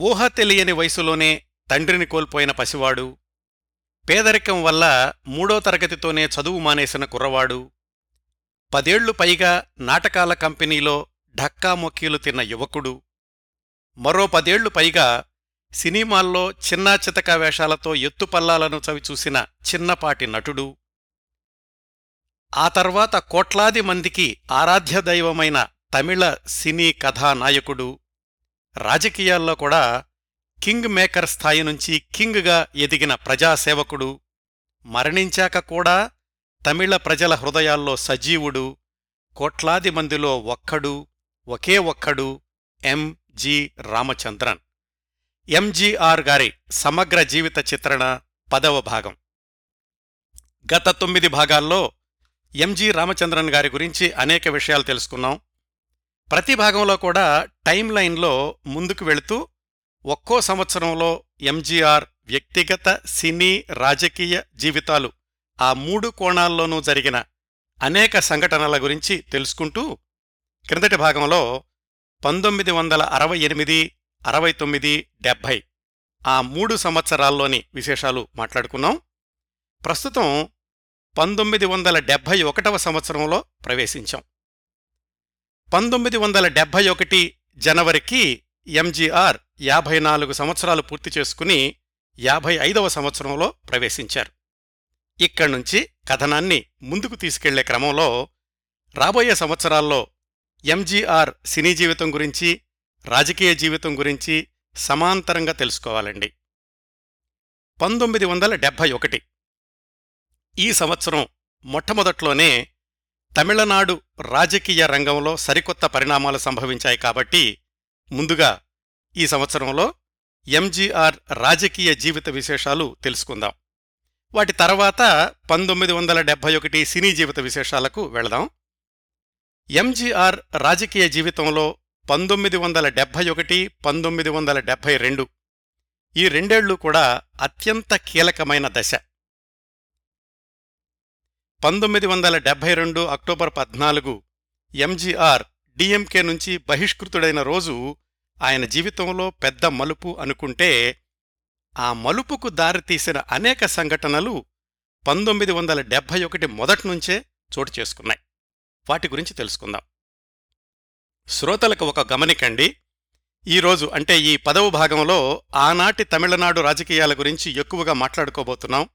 ఊహ తెలియని వయసులోనే తండ్రిని కోల్పోయిన పసివాడు పేదరికం వల్ల మూడో తరగతితోనే చదువు మానేసిన కుర్రవాడు పదేళ్ళు పైగా నాటకాల కంపెనీలో ఢక్కా మొక్కీలు తిన్న యువకుడు మరో పదేళ్ళు పైగా సినిమాల్లో చిన్నా చితక వేషాలతో ఎత్తుపల్లాలను చవిచూసిన చిన్నపాటి నటుడు. ఆ తర్వాత కోట్లాది మందికి ఆరాధ్య దైవమైన తమిళ సినీ కథానాయకుడు. రాజకీయాల్లో కూడా కింగ్ మేకర్ స్థాయి నుంచి కింగ్గా ఎదిగిన ప్రజాసేవకుడు మరణించాక కూడా తమిళ ప్రజల హృదయాల్లో సజీవుడు కోట్లాది మందిలో ఒక్కడు ఒకే ఒక్కడు ఎంజి రామచంద్రన్. ఎంజీఆర్ గారి సమగ్ర జీవిత చిత్రణ పదవ భాగం. గత తొమ్మిది భాగాల్లో ఎంజి రామచంద్రన్ గారి గురించి అనేక విషయాలు తెలుసుకున్నాం. ప్రతి భాగంలో కూడా టైం లైన్లో ముందుకు వెళుతూ ఒక్కో సంవత్సరంలో ఎంజీఆర్ వ్యక్తిగత సినీ రాజకీయ జీవితాలు ఆ మూడు కోణాల్లోనూ జరిగిన అనేక సంఘటనల గురించి తెలుసుకుంటూ క్రిందటి భాగంలో పంతొమ్మిది వందల అరవై ఎనిమిది అరవై తొమ్మిది డెబ్భై ఆ మూడు సంవత్సరాల్లోని విశేషాలు మాట్లాడుకున్నాం. ప్రస్తుతం పంతొమ్మిది వందల డెబ్భై ఒకటవ సంవత్సరంలో ప్రవేశించాం. పంతొమ్మిది వందల డెబ్భై ఒకటి జనవరికి ఎంజీఆర్ యాభై నాలుగు సంవత్సరాలు పూర్తి చేసుకుని యాభై ఐదవ సంవత్సరంలో ప్రవేశించారు. ఇక్కడ్నుంచి కథనాన్ని ముందుకు తీసుకెళ్ళే క్రమంలో రాబోయే సంవత్సరాల్లో ఎంజీఆర్ సినీ జీవితం గురించి రాజకీయ జీవితం గురించి సమాంతరంగా తెలుసుకోవాలండి. పంతొమ్మిది వందల డెబ్భై ఒకటి ఈ సంవత్సరం మొట్టమొదట్లోనే తమిళనాడు రాజకీయ రంగంలో సరికొత్త పరిణామాలు సంభవించాయి కాబట్టి ముందుగా ఈ సంవత్సరంలో ఎంజీఆర్ రాజకీయ జీవిత విశేషాలు తెలుసుకుందాం. వాటి తర్వాత పంతొమ్మిది వందల డెబ్భై ఒకటి సినీ జీవిత విశేషాలకు వెళదాం. ఎంజీఆర్ రాజకీయ జీవితంలో పంతొమ్మిది వందల డెబ్భై ఒకటి పంతొమ్మిది వందల డెబ్భై రెండు ఈ రెండేళ్ళు కూడా అత్యంత కీలకమైన దశ. పంతొమ్మిది వందల డెబ్బై రెండు అక్టోబర్ పద్నాలుగు ఎంజీఆర్ డిఎంకే నుంచి బహిష్కృతుడైన రోజు ఆయన జీవితంలో పెద్ద మలుపు అనుకుంటే ఆ మలుపుకు దారితీసిన అనేక సంఘటనలు పంతొమ్మిది వందల డెబ్భై ఒకటి మొదట్నుంచే చోటు చేసుకున్నాయి. వాటి గురించి తెలుసుకుందాం. శ్రోతలకు ఒక గమనికండి. ఈరోజు అంటే ఈ పదవ భాగంలో ఆనాటి తమిళనాడు రాజకీయాల గురించి ఎక్కువగా మాట్లాడుకోబోతున్నాం.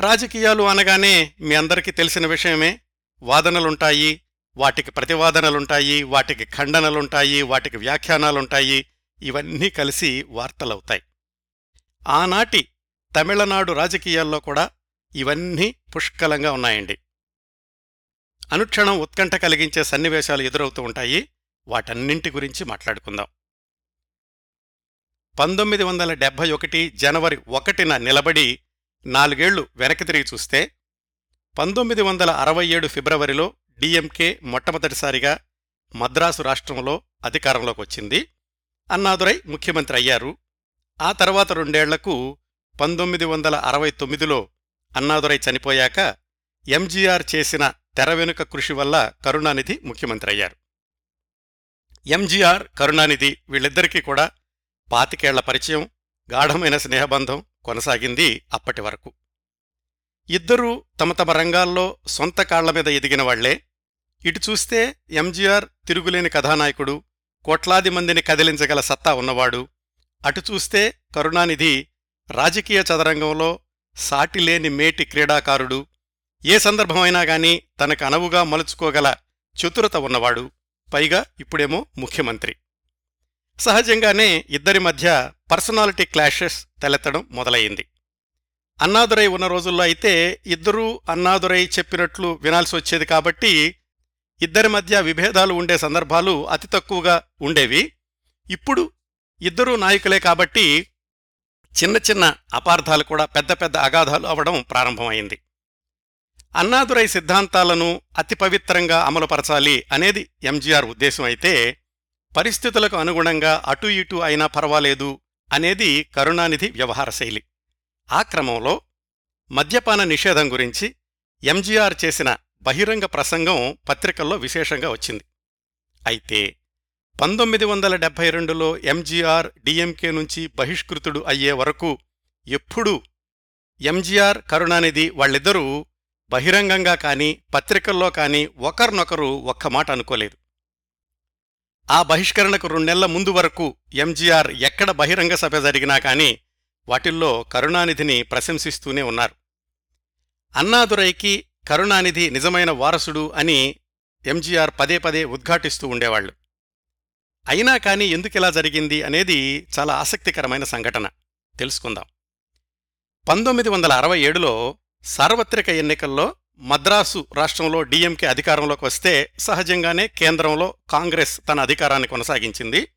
రాజకీయాలు అనగానే మీ అందరికీ తెలిసిన విషయమే. వాదనలుంటాయి వాటికి ప్రతివాదనలుంటాయి వాటికి ఖండనలుంటాయి వాటికి వ్యాఖ్యానాలుంటాయి. ఇవన్నీ కలిసి వార్తలవుతాయి. ఆనాటి తమిళనాడు రాజకీయాల్లో కూడా ఇవన్నీ పుష్కలంగా ఉన్నాయండి. అనుక్షణం ఉత్కంఠ కలిగించే సన్నివేశాలు ఎదురవుతూ ఉంటాయి. వాటన్నింటి గురించి మాట్లాడుకుందాం. పంతొమ్మిది వందల డెబ్భై ఒకటి జనవరి ఒకటిన నిలబడి నాలుగేళ్ళు వెనక్కి తిరిగి చూస్తే పంతొమ్మిది వందల అరవై ఏడు ఫిబ్రవరిలో డిఎంకే మొట్టమొదటిసారిగా మద్రాసు రాష్ట్రంలో అధికారంలోకి వచ్చింది. అన్నాదురై ముఖ్యమంత్రి అయ్యారు. ఆ తర్వాత రెండేళ్ళకు పంతొమ్మిది వందల అరవై తొమ్మిదిలో అన్నాదురై చనిపోయాక ఎంజీఆర్ చేసిన తెర వెనుక కృషి వల్ల కరుణానిధి ముఖ్యమంత్రి అయ్యారు. ఎంజీఆర్ కరుణానిధి వీళ్ళిద్దరికీ కూడా పాతికేళ్ళ పరిచయం గాఢమైన స్నేహబంధం కొనసాగింది అప్పటి వరకు. ఇద్దరూ తమ తమ రంగాల్లో సొంత కాళ్ళ మీద ఎదిగిన వాళ్ళే. ఇటు చూస్తే ఎంజీఆర్ తిరుగులేని కథానాయకుడు కోట్లాది మందిని కదిలించగల సత్తా ఉన్నవాడు. అటు చూస్తే కరుణానిధి రాజకీయ చదరంగంలో సాటిలేని మేటి క్రీడాకారుడు. ఏ సందర్భమైనా గాని తనకు అనవుగా మలుచుకోగల చతురత ఉన్నవాడు. పైగా ఇప్పుడేమో ముఖ్యమంత్రి. సహజంగానే ఇద్దరి మధ్య పర్సనాలిటీ క్లాషెస్ తలెత్తడం మొదలయ్యింది అన్నాదురై ఉన్న రోజుల్లో అయితే ఇద్దరూ అన్నాదురై చెప్పినట్లు వినాల్సి వచ్చేది కాబట్టి ఇద్దరి మధ్య విభేదాలు ఉండే సందర్భాలు అతి తక్కువగా ఉండేవి. ఇప్పుడు ఇద్దరూ నాయకులే కాబట్టి చిన్న చిన్న అపార్థాలు కూడా పెద్ద పెద్ద అగాధాలు అవడం ప్రారంభమైంది. అన్నాదురై సిద్ధాంతాలను అతి పవిత్రంగా అమలుపరచాలి అనేది ఎంజీఆర్ ఉద్దేశం అయితే పరిస్థితులకు అనుగుణంగా అటు ఇటు అయినా పర్వాలేదు అనేది కరుణానిధి వ్యవహారశైలి ఆ క్రమంలో మద్యపాన నిషేధం గురించి ఎంజీఆర్ చేసిన బహిరంగ ప్రసంగం పత్రికల్లో విశేషంగా వచ్చింది. అయితే పంతొమ్మిది వందల డెబ్బై రెండులో ఎంజీఆర్ డిఎంకే నుంచి బహిష్కృతుడు అయ్యే వరకు ఎప్పుడూ ఎంజీఆర్ కరుణానిధి వాళ్ళిద్దరూ బహిరంగంగా కాని పత్రికల్లో కాని ఒకరినొకరు ఒక్క మాట అనుకోలేదు. ఆ బహిష్కరణకు రెండెళ్ళ ముందు వరకు ఎంజీఆర్ ఎక్కడ బహిరంగ సభ జరిగినా కాని వాటిల్లో కరుణానిధిని ప్రశంసిస్తూనే ఉన్నారు. అన్నాదురైకి కరుణానిధి నిజమైన వారసుడు అని ఎంజీఆర్ పదే పదే ఉద్ఘాటిస్తూ ఉండేవాళ్ళు అయినా కాని ఎందుకిలా జరిగింది అనేది చాలా ఆసక్తికరమైన సంఘటన. తెలుసుకుందాం. పంతొమ్మిది వందల అరవై ఏడులో సార్వత్రిక ఎన్నికల్లో మద్రాసు రాష్ట్రంలో డిఎంకే అధికారంలోకి వస్తే సహజంగానే కేంద్రంలో కాంగ్రెస్ తన అధికారాన్ని కొనసాగించింది.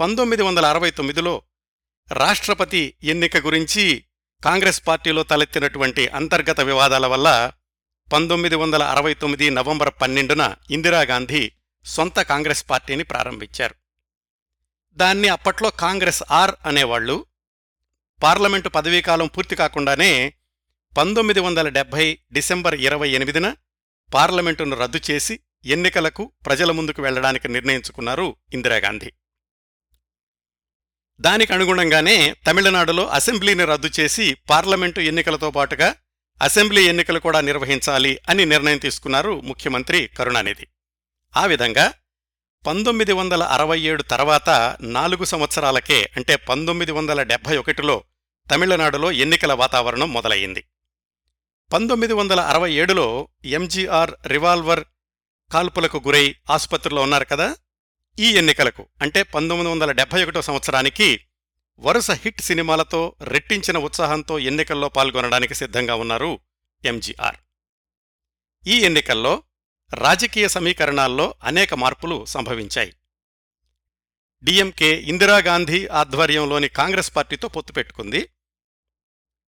పంతొమ్మిది వందల అరవై తొమ్మిదిలో రాష్ట్రపతి ఎన్నిక గురించి కాంగ్రెస్ పార్టీలో తలెత్తినటువంటి అంతర్గత వివాదాల వల్ల పంతొమ్మిది వందల అరవై తొమ్మిది నవంబర్ పన్నెండున ఇందిరాగాంధీ సొంత కాంగ్రెస్ పార్టీని ప్రారంభించారు. దాన్ని అప్పట్లో కాంగ్రెస్ ఆర్ అనేవాళ్ళు పార్లమెంటు పదవీకాలం పూర్తి కాకుండానే పంతొమ్మిది వందల డెబ్బై డిసెంబర్ ఇరవై ఎనిమిదిన పార్లమెంటును రద్దు చేసి ఎన్నికలకు ప్రజల ముందుకు వెళ్ళడానికి నిర్ణయించుకున్నారు ఇందిరాగాంధీ. దానికి అనుగుణంగానే తమిళనాడులో అసెంబ్లీని రద్దు చేసి పార్లమెంటు ఎన్నికలతో పాటుగా అసెంబ్లీ ఎన్నికలు కూడా నిర్వహించాలి అని నిర్ణయం తీసుకున్నారు ముఖ్యమంత్రి కరుణానిధి. ఆ విధంగా పంతొమ్మిది వందల అరవై ఏడు తర్వాత నాలుగు సంవత్సరాలకే అంటే పంతొమ్మిది వందల డెబ్బై ఒకటిలో తమిళనాడులో ఎన్నికల వాతావరణం మొదలయ్యింది. పంతొమ్మిది వందల అరవై ఏడులో ఎంజీఆర్ రివాల్వర్ కాల్పులకు గురై ఆసుపత్రిలో ఉన్నారు కదా? ఈ ఎన్నికలకు అంటే పంతొమ్మిది వందల డెబ్బై ఒకటో సంవత్సరానికి వరుస హిట్ సినిమాలతో రెట్టించిన ఉత్సాహంతో ఎన్నికల్లో పాల్గొనడానికి సిద్ధంగా ఉన్నారు ఎంజీఆర్. ఈ ఎన్నికల్లో రాజకీయ సమీకరణాల్లో అనేక మార్పులు సంభవించాయి. డిఎంకే ఇందిరాగాంధీ ఆధ్వర్యంలోని కాంగ్రెస్ పార్టీతో పొత్తు పెట్టుకుంది.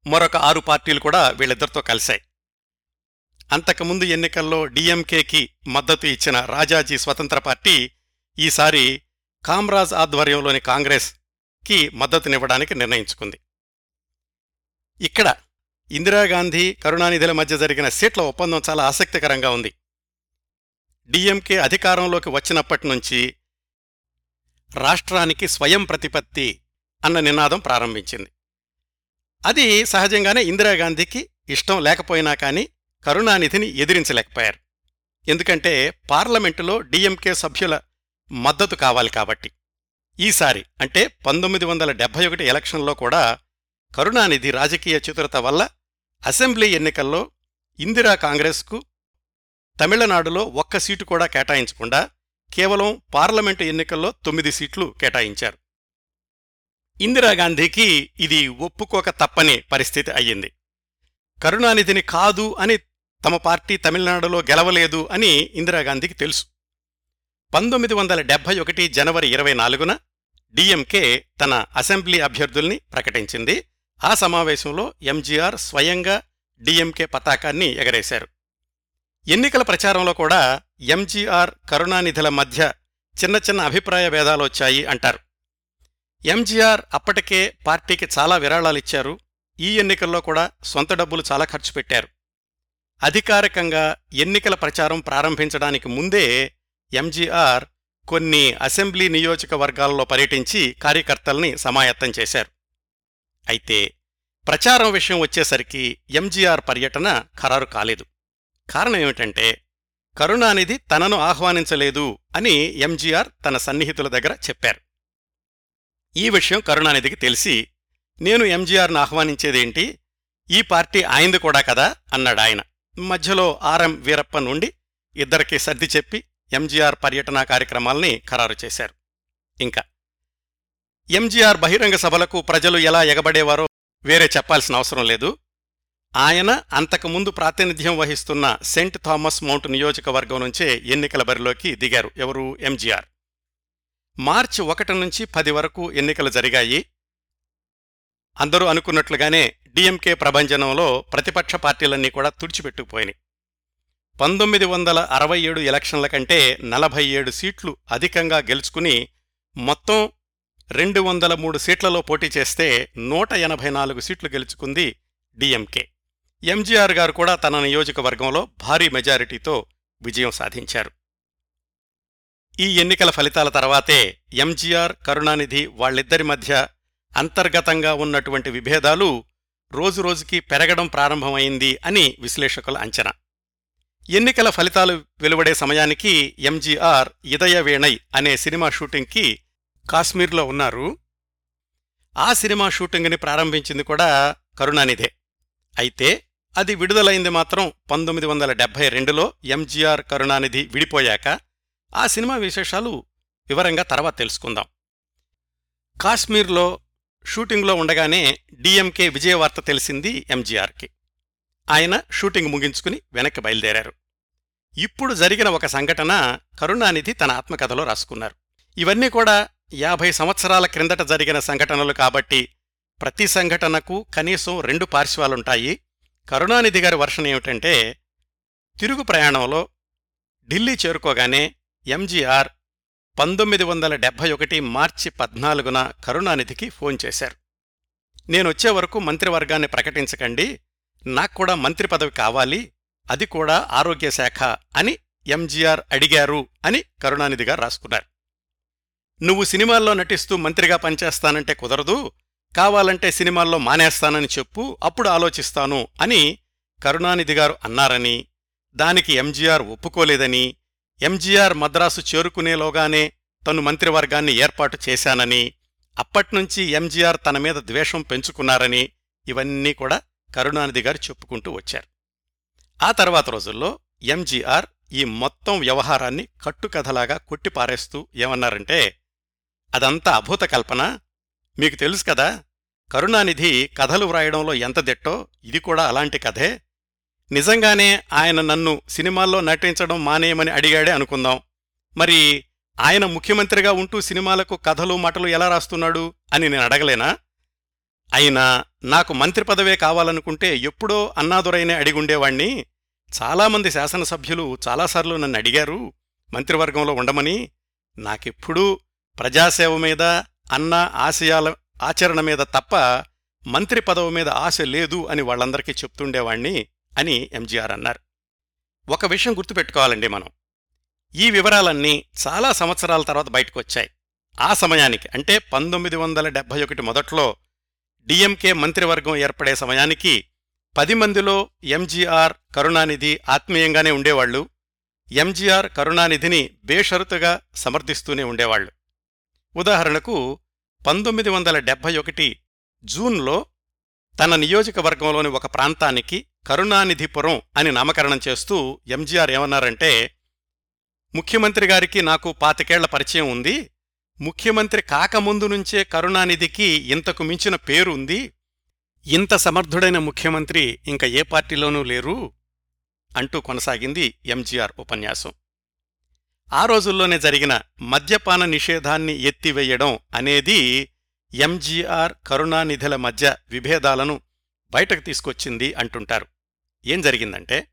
మరొక ఆరు పార్టీలు కూడా వీళ్ళిద్దరితో కలిశాయి. అంతకుముందు ఎన్నికల్లో డిఎంకేకి మద్దతు ఇచ్చిన రాజాజీ స్వతంత్ర పార్టీ ఈసారి కామ్రాజ్ ఆధ్వర్యంలోని కాంగ్రెస్కి మద్దతునివ్వడానికి నిర్ణయించుకుంది. ఇక్కడ ఇందిరాగాంధీ కరుణానిధుల మధ్య జరిగిన సీట్ల ఒప్పందం చాలా ఆసక్తికరంగా ఉంది. డిఎంకే అధికారంలోకి వచ్చినప్పటి నుంచి రాష్ట్రానికి స్వయం ప్రతిపత్తి అన్న నినాదం ప్రారంభించింది. అది సహజంగానే ఇందిరాగాంధీకి ఇష్టం లేకపోయినా కానీ కరుణానిధిని ఎదిరించలేకపోయారు. ఎందుకంటే పార్లమెంటులో డిఎంకే సభ్యుల మద్దతు కావాలి కాబట్టి. ఈసారి అంటే పంతొమ్మిది వందల డెబ్బై ఒకటి ఎలక్షన్లో కూడా కరుణానిధి రాజకీయ చతురత వల్ల అసెంబ్లీ ఎన్నికల్లో ఇందిరా కాంగ్రెస్కు తమిళనాడులో ఒక్క సీటు కూడా కేటాయించకుండా కేవలం పార్లమెంటు ఎన్నికల్లో తొమ్మిది సీట్లు కేటాయించారు. ఇందిరాగాంధీకి ఇది ఒప్పుకోక తప్పని పరిస్థితి అయ్యింది. కరుణానిధిని కాదు అని తమ పార్టీ తమిళనాడులో గెలవలేదు అని ఇందిరాగాంధీకి తెలుసు. పంతొమ్మిది వందల డెబ్బై ఒకటి జనవరి ఇరవై నాలుగున డిఎంకే తన అసెంబ్లీ అభ్యర్థుల్ని ప్రకటించింది. ఆ సమావేశంలో ఎంజీఆర్ స్వయంగా డిఎంకే పతాకాన్ని ఎగరేశారు. ఎన్నికల ప్రచారంలో కూడా ఎంజీఆర్ కరుణానిధుల మధ్య చిన్న చిన్న అభిప్రాయ భేదాలొచ్చాయి అంటారు. ఎంజీఆర్ అప్పటికే పార్టీకి చాలా విరాళాలిచ్చారు ఈ ఎన్నికల్లో కూడా సొంత డబ్బులు చాలా ఖర్చు పెట్టారు. అధికారికంగా ఎన్నికల ప్రచారం ప్రారంభించడానికి ముందే ఎంజీఆర్ కొన్ని అసెంబ్లీ నియోజకవర్గాల్లో పర్యటించి కార్యకర్తల్ని సమాయత్తం చేశారు. అయితే ప్రచారం విషయం వచ్చేసరికి ఎంజీఆర్ పర్యటన ఖరారు కాలేదు. కారణం ఏమిటంటే కరుణానిధి తనను ఆహ్వానించలేదు అని ఎంజీఆర్ తన సన్నిహితుల దగ్గర చెప్పారు. ఈ విషయం కరుణానిధికి తెలిసి నేను ఎంజీఆర్ను ఆహ్వానించేదేంటి? ఈ పార్టీ ఆయింది కూడా కదా? అన్నాడు ఆయన. మధ్యలో ఆర్ఎం వీరప్ప నుండి ఇద్దరికి సర్ది చెప్పి ఎంజీఆర్ పర్యటనా కార్యక్రమాల్ని ఖరారు చేశారు. ఇంకా ఎంజీఆర్ బహిరంగ సభలకు ప్రజలు ఎలా ఎగబడేవారో వేరే చెప్పాల్సిన అవసరం లేదు. ఆయన అంతకుముందు ప్రాతినిధ్యం వహిస్తున్న సెంట్ థామస్ మౌంట్ నియోజకవర్గం నుంచే ఎన్నికల బరిలోకి దిగారు. ఎవరు? ఎంజీఆర్. మార్చి ఒకటి నుంచి పది వరకు ఎన్నికలు జరిగాయి. అందరూ అనుకున్నట్లుగానే డిఎంకే ప్రభంజనంలో ప్రతిపక్ష పార్టీలన్నీ కూడా తుడిచిపెట్టుకుపోయినాయి. పంతొమ్మిది వందల అరవై ఏడు ఎలక్షన్ల కంటే నలభై ఏడు సీట్లు అధికంగా గెలుచుకుని మొత్తం రెండు వందల మూడు సీట్లలో పోటీ చేస్తే నూట ఎనభై నాలుగు సీట్లు గెలుచుకుంది డిఎంకే. ఎంజీఆర్ గారు కూడా తన నియోజకవర్గంలో భారీ మెజారిటీతో విజయం సాధించారు. ఈ ఎన్నికల ఫలితాల తర్వాతే ఎంజీఆర్ కరుణానిధి వాళ్ళిద్దరి మధ్య అంతర్గతంగా ఉన్నటువంటి విభేదాలు రోజురోజుకి పెరగడం ప్రారంభమైంది అని విశ్లేషకుల అంచనా. ఎన్నికల ఫలితాలు వెలువడే సమయానికి ఎంజీఆర్ ఇదయ వేణై అనే సినిమా షూటింగ్కి కాశ్మీర్లో ఉన్నారు. ఆ సినిమా షూటింగ్ని ప్రారంభించింది కూడా కరుణానిధే. అయితే అది విడుదలైంది మాత్రం పంతొమ్మిది వందల డెబ్బై రెండులో ఎంజీఆర్ కరుణానిధి విడిపోయాక ఆ సినిమా విశేషాలు వివరంగా తర్వాత తెలుసుకుందాం. కాశ్మీర్లో షూటింగ్లో ఉండగానే డిఎంకే విజయవార్త తెలిసింది ఎంజీఆర్కి. ఆయన షూటింగ్ ముగించుకుని వెనక్కి బయలుదేరారు. ఇప్పుడు జరిగిన ఒక సంఘటన కరుణానిధి తన ఆత్మకథలో రాసుకున్నారు. ఇవన్నీ కూడా యాభై సంవత్సరాల క్రిందట జరిగిన సంఘటనలు కాబట్టి ప్రతి సంఘటనకు కనీసం రెండు పార్శ్వాలుంటాయి. కరుణానిధి గారి వర్షం ఏమిటంటే తిరుగు ప్రయాణంలో ఢిల్లీ చేరుకోగానే ఎంజీఆర్ పంతొమ్మిది వందల డెబ్భై ఒకటి మార్చి పద్నాలుగున కరుణానిధికి ఫోన్ చేశారు. నేనొచ్చే వరకు మంత్రివర్గాన్ని ప్రకటించకండి నాక్కూడా మంత్రి పదవి కావాలి అది కూడా ఆరోగ్య శాఖ అని ఎంజీఆర్ అడిగారు అని కరుణానిధి గారు రాసుకున్నారు. నువ్వు సినిమాల్లో నటిస్తూ మంత్రిగా పనిచేస్తానంటే కుదరదు కావాలంటే సినిమాల్లో మానేస్తానని చెప్పు అప్పుడు ఆలోచిస్తాను అని కరుణానిధి గారు అన్నారని దానికి ఎంజీఆర్ ఒప్పుకోలేదని ఎంజీఆర్ మద్రాసు చేరుకునేలోగానే తను మంత్రివర్గాన్ని ఏర్పాటు చేశానని అప్పట్నుంచి ఎంజీఆర్ తన మీద ద్వేషం పెంచుకున్నారని ఇవన్నీ కూడా కరుణానిధి గారు చెప్పుకుంటూ వచ్చారు. ఆ తర్వాత రోజుల్లో ఎంజీఆర్ ఈ మొత్తం వ్యవహారాన్ని కట్టుకథలాగా కొట్టిపారేస్తూ ఏమన్నారంటే అదంతా అభూత కల్పన. మీకు తెలుసు కదా కరుణానిధి కథలు వ్రాయడంలో ఎంత దిట్టో ఇది కూడా అలాంటి కథే. నిజంగానే ఆయన నన్ను సినిమాల్లో నటించడం మానేయమని అడిగాడే అనుకుందాం. మరి ఆయన ముఖ్యమంత్రిగా ఉంటూ సినిమాలకు కథలు మాటలు ఎలా రాస్తున్నాడు అని నేను అడగలేనా? అయినా నాకు మంత్రి పదవే కావాలనుకుంటే ఎప్పుడో అన్నాదురైనే అడిగుండేవాణ్ణి. చాలామంది శాసనసభ్యులు చాలాసార్లు నన్ను అడిగారు మంత్రివర్గంలో ఉండమని. నాకెప్పుడూ ప్రజాసేవ మీద అన్న ఆశయాల ఆచరణ మీద తప్ప మంత్రి పదవి మీద ఆశ లేదు అని వాళ్ళందరికీ చెప్తుండేవాణ్ణి. అని ఎంజీఆర్ అన్నారు. ఒక విషయం గుర్తుపెట్టుకోవాలండి మనం. ఈ వివరాలన్నీ చాలా సంవత్సరాల తర్వాత బయటకొచ్చాయి. ఆ సమయానికి అంటే పంతొమ్మిది వందల డెబ్బై ఒకటి మొదట్లో డిఎంకే మంత్రివర్గం ఏర్పడే సమయానికి పది మందిలో ఎంజీఆర్ కరుణానిధి ఆత్మీయంగానే ఉండేవాళ్ళు ఎంజీఆర్ కరుణానిధిని బేషరతుగా సమర్థిస్తూనే ఉండేవాళ్ళు ఉదాహరణకు పంతొమ్మిది వందల డెబ్బై ఒకటి జూన్లో తన నియోజకవర్గంలోని ఒక ప్రాంతానికి కరుణానిధిపురం అని నామకరణం చేస్తూ ఎంజీఆర్ ఏమన్నారంటే ముఖ్యమంత్రి గారికి నాకు పాతికేళ్ళ పరిచయం ఉంది. ముఖ్యమంత్రి కాకముందు నుంచే కరుణానిధికి ఇంతకు మించిన పేరు ఉంది ఇంత సమర్థుడైన ముఖ్యమంత్రి ఇంక ఏ పార్టీలోనూ లేరు అంటూ కొనసాగింది ఎంజీఆర్ ఉపన్యాసం. ఆ రోజుల్లోనే జరిగిన మద్యపాన నిషేధాన్ని ఎత్తివేయడం అనేది ఎంజీఆర్ కరుణానిధుల మధ్య విభేదాలను బయటకు తీసుకొచ్చింది అంటుంటారు. ఏం జరిగిందంటే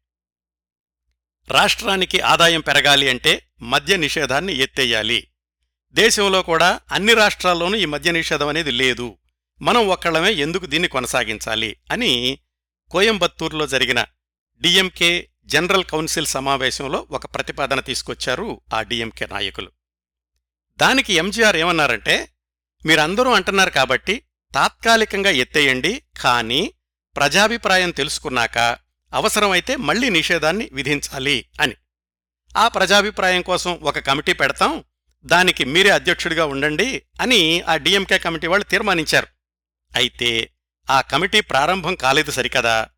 రాష్ట్రానికి ఆదాయం పెరగాలి అంటే మద్య నిషేధాన్ని ఎత్తేయాలి. దేశంలో కూడా అన్ని రాష్ట్రాల్లోనూ ఈ మద్య నిషేధం అనేది లేదు. మనం ఒక్కళ్ళమే ఎందుకు దీన్ని కొనసాగించాలి అని కోయంబత్తూరులో జరిగిన డిఎంకే జనరల్ కౌన్సిల్ సమావేశంలో ఒక ప్రతిపాదన తీసుకొచ్చారు ఆ డిఎంకే నాయకులు. దానికి ఎంజీఆర్ ఏమన్నారంటే మీరందరూ అంటున్నారు కాబట్టి తాత్కాలికంగా ఎత్తేయండి కానీ ప్రజాభిప్రాయం తెలుసుకున్నాక అవసరమైతే మళ్ళీ నిషేధాన్ని విధించాలి అని. ఆ ప్రజాభిప్రాయం కోసం ఒక కమిటీ పెడతాం దానికి మీరే అధ్యక్షుడిగా ఉండండి అని ఆ డిఎంకే కమిటీ వాళ్ళు తీర్మానించారు. అయితే ఆ కమిటీ ప్రారంభం కాలేదు సరికదా.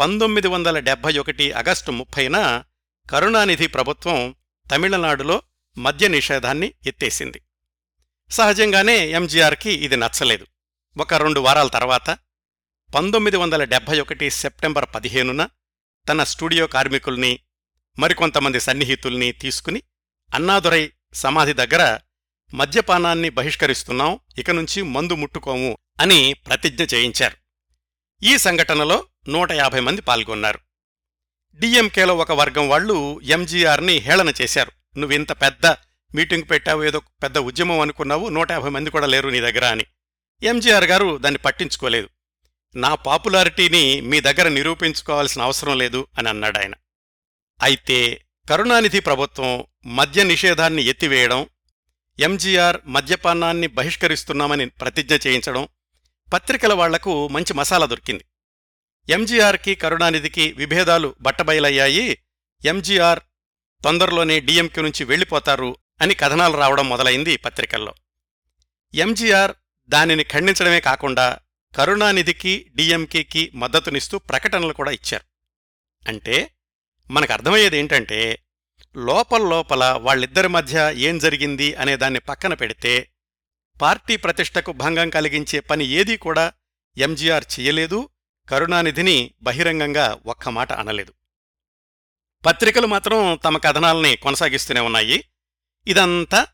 పంతొమ్మిది వందల డెబ్బై ఒకటి ఆగస్టు ముప్పైన కరుణానిధి ప్రభుత్వం తమిళనాడులో మద్య నిషేధాన్ని ఎత్తేసింది. సహజంగానే ఎంజీఆర్కి ఇది నచ్చలేదు. ఒక రెండు వారాల తర్వాత పంతొమ్మిది వందల డెబ్భై ఒకటి సెప్టెంబర్ పదిహేనున తన స్టూడియో కార్మికుల్ని మరికొంతమంది సన్నిహితుల్ని తీసుకుని అన్నాదురై సమాధి దగ్గర మద్యపానాన్ని బహిష్కరిస్తున్నాం ఇక నుంచి మందు ముట్టుకోము అని ప్రతిజ్ఞ చేయించారు. ఈ సంఘటనలో నూట యాభై మంది పాల్గొన్నారు. డిఎంకేలో ఒక వర్గం వాళ్ళు ఎంజీఆర్ని హేళన చేశారు. నువ్వింత పెద్ద మీటింగ్ పెట్టావు ఏదో పెద్ద ఉద్యమం అనుకున్నావు నూట యాభై మంది కూడా లేరు నీ దగ్గర అని. ఎంజీఆర్ గారు దాన్ని పట్టించుకోలేదు. నా పాపులారిటీని మీ దగ్గర నిరూపించుకోవాల్సిన అవసరం లేదు అని అన్నాడాయన అయితే కరుణానిధి ప్రభుత్వం మద్య నిషేధాన్ని ఎత్తివేయడం ఎంజీఆర్ మద్యపానాన్ని బహిష్కరిస్తున్నామని ప్రతిజ్ఞ చేయించడం పత్రికల వాళ్ళకు మంచి మసాలా దొరికింది. ఎంజీఆర్కి కరుణానిధికి విభేదాలు బట్టబయలయ్యాయి. ఎంజీఆర్ తొందరలోనే డీఎంకే నుంచి వెళ్ళిపోతారు అని కథనాలు రావడం మొదలైంది పత్రికల్లో. ఎంజీఆర్ దానిని ఖండించడమే కాకుండా కరుణానిధికి డిఎంకేకి మద్దతునిస్తూ ప్రకటనలు కూడా ఇచ్చారు. అంటే మనకు అర్థమయ్యేది ఏంటంటే లోపల లోపల వాళ్ళిద్దరి మధ్య ఏం జరిగింది అనే దాన్ని పక్కన పెడితే పార్టీ ప్రతిష్టకు భంగం కలిగించే పని ఏదీ కూడా ఎంజీఆర్ చెయ్యలేదు కరుణానిధిని బహిరంగంగా ఒక్క మాట అనలేదు. పత్రికలు మాత్రం తమ కథనాల్ని కొనసాగిస్తూనే ఉన్నాయి. ఇదంతా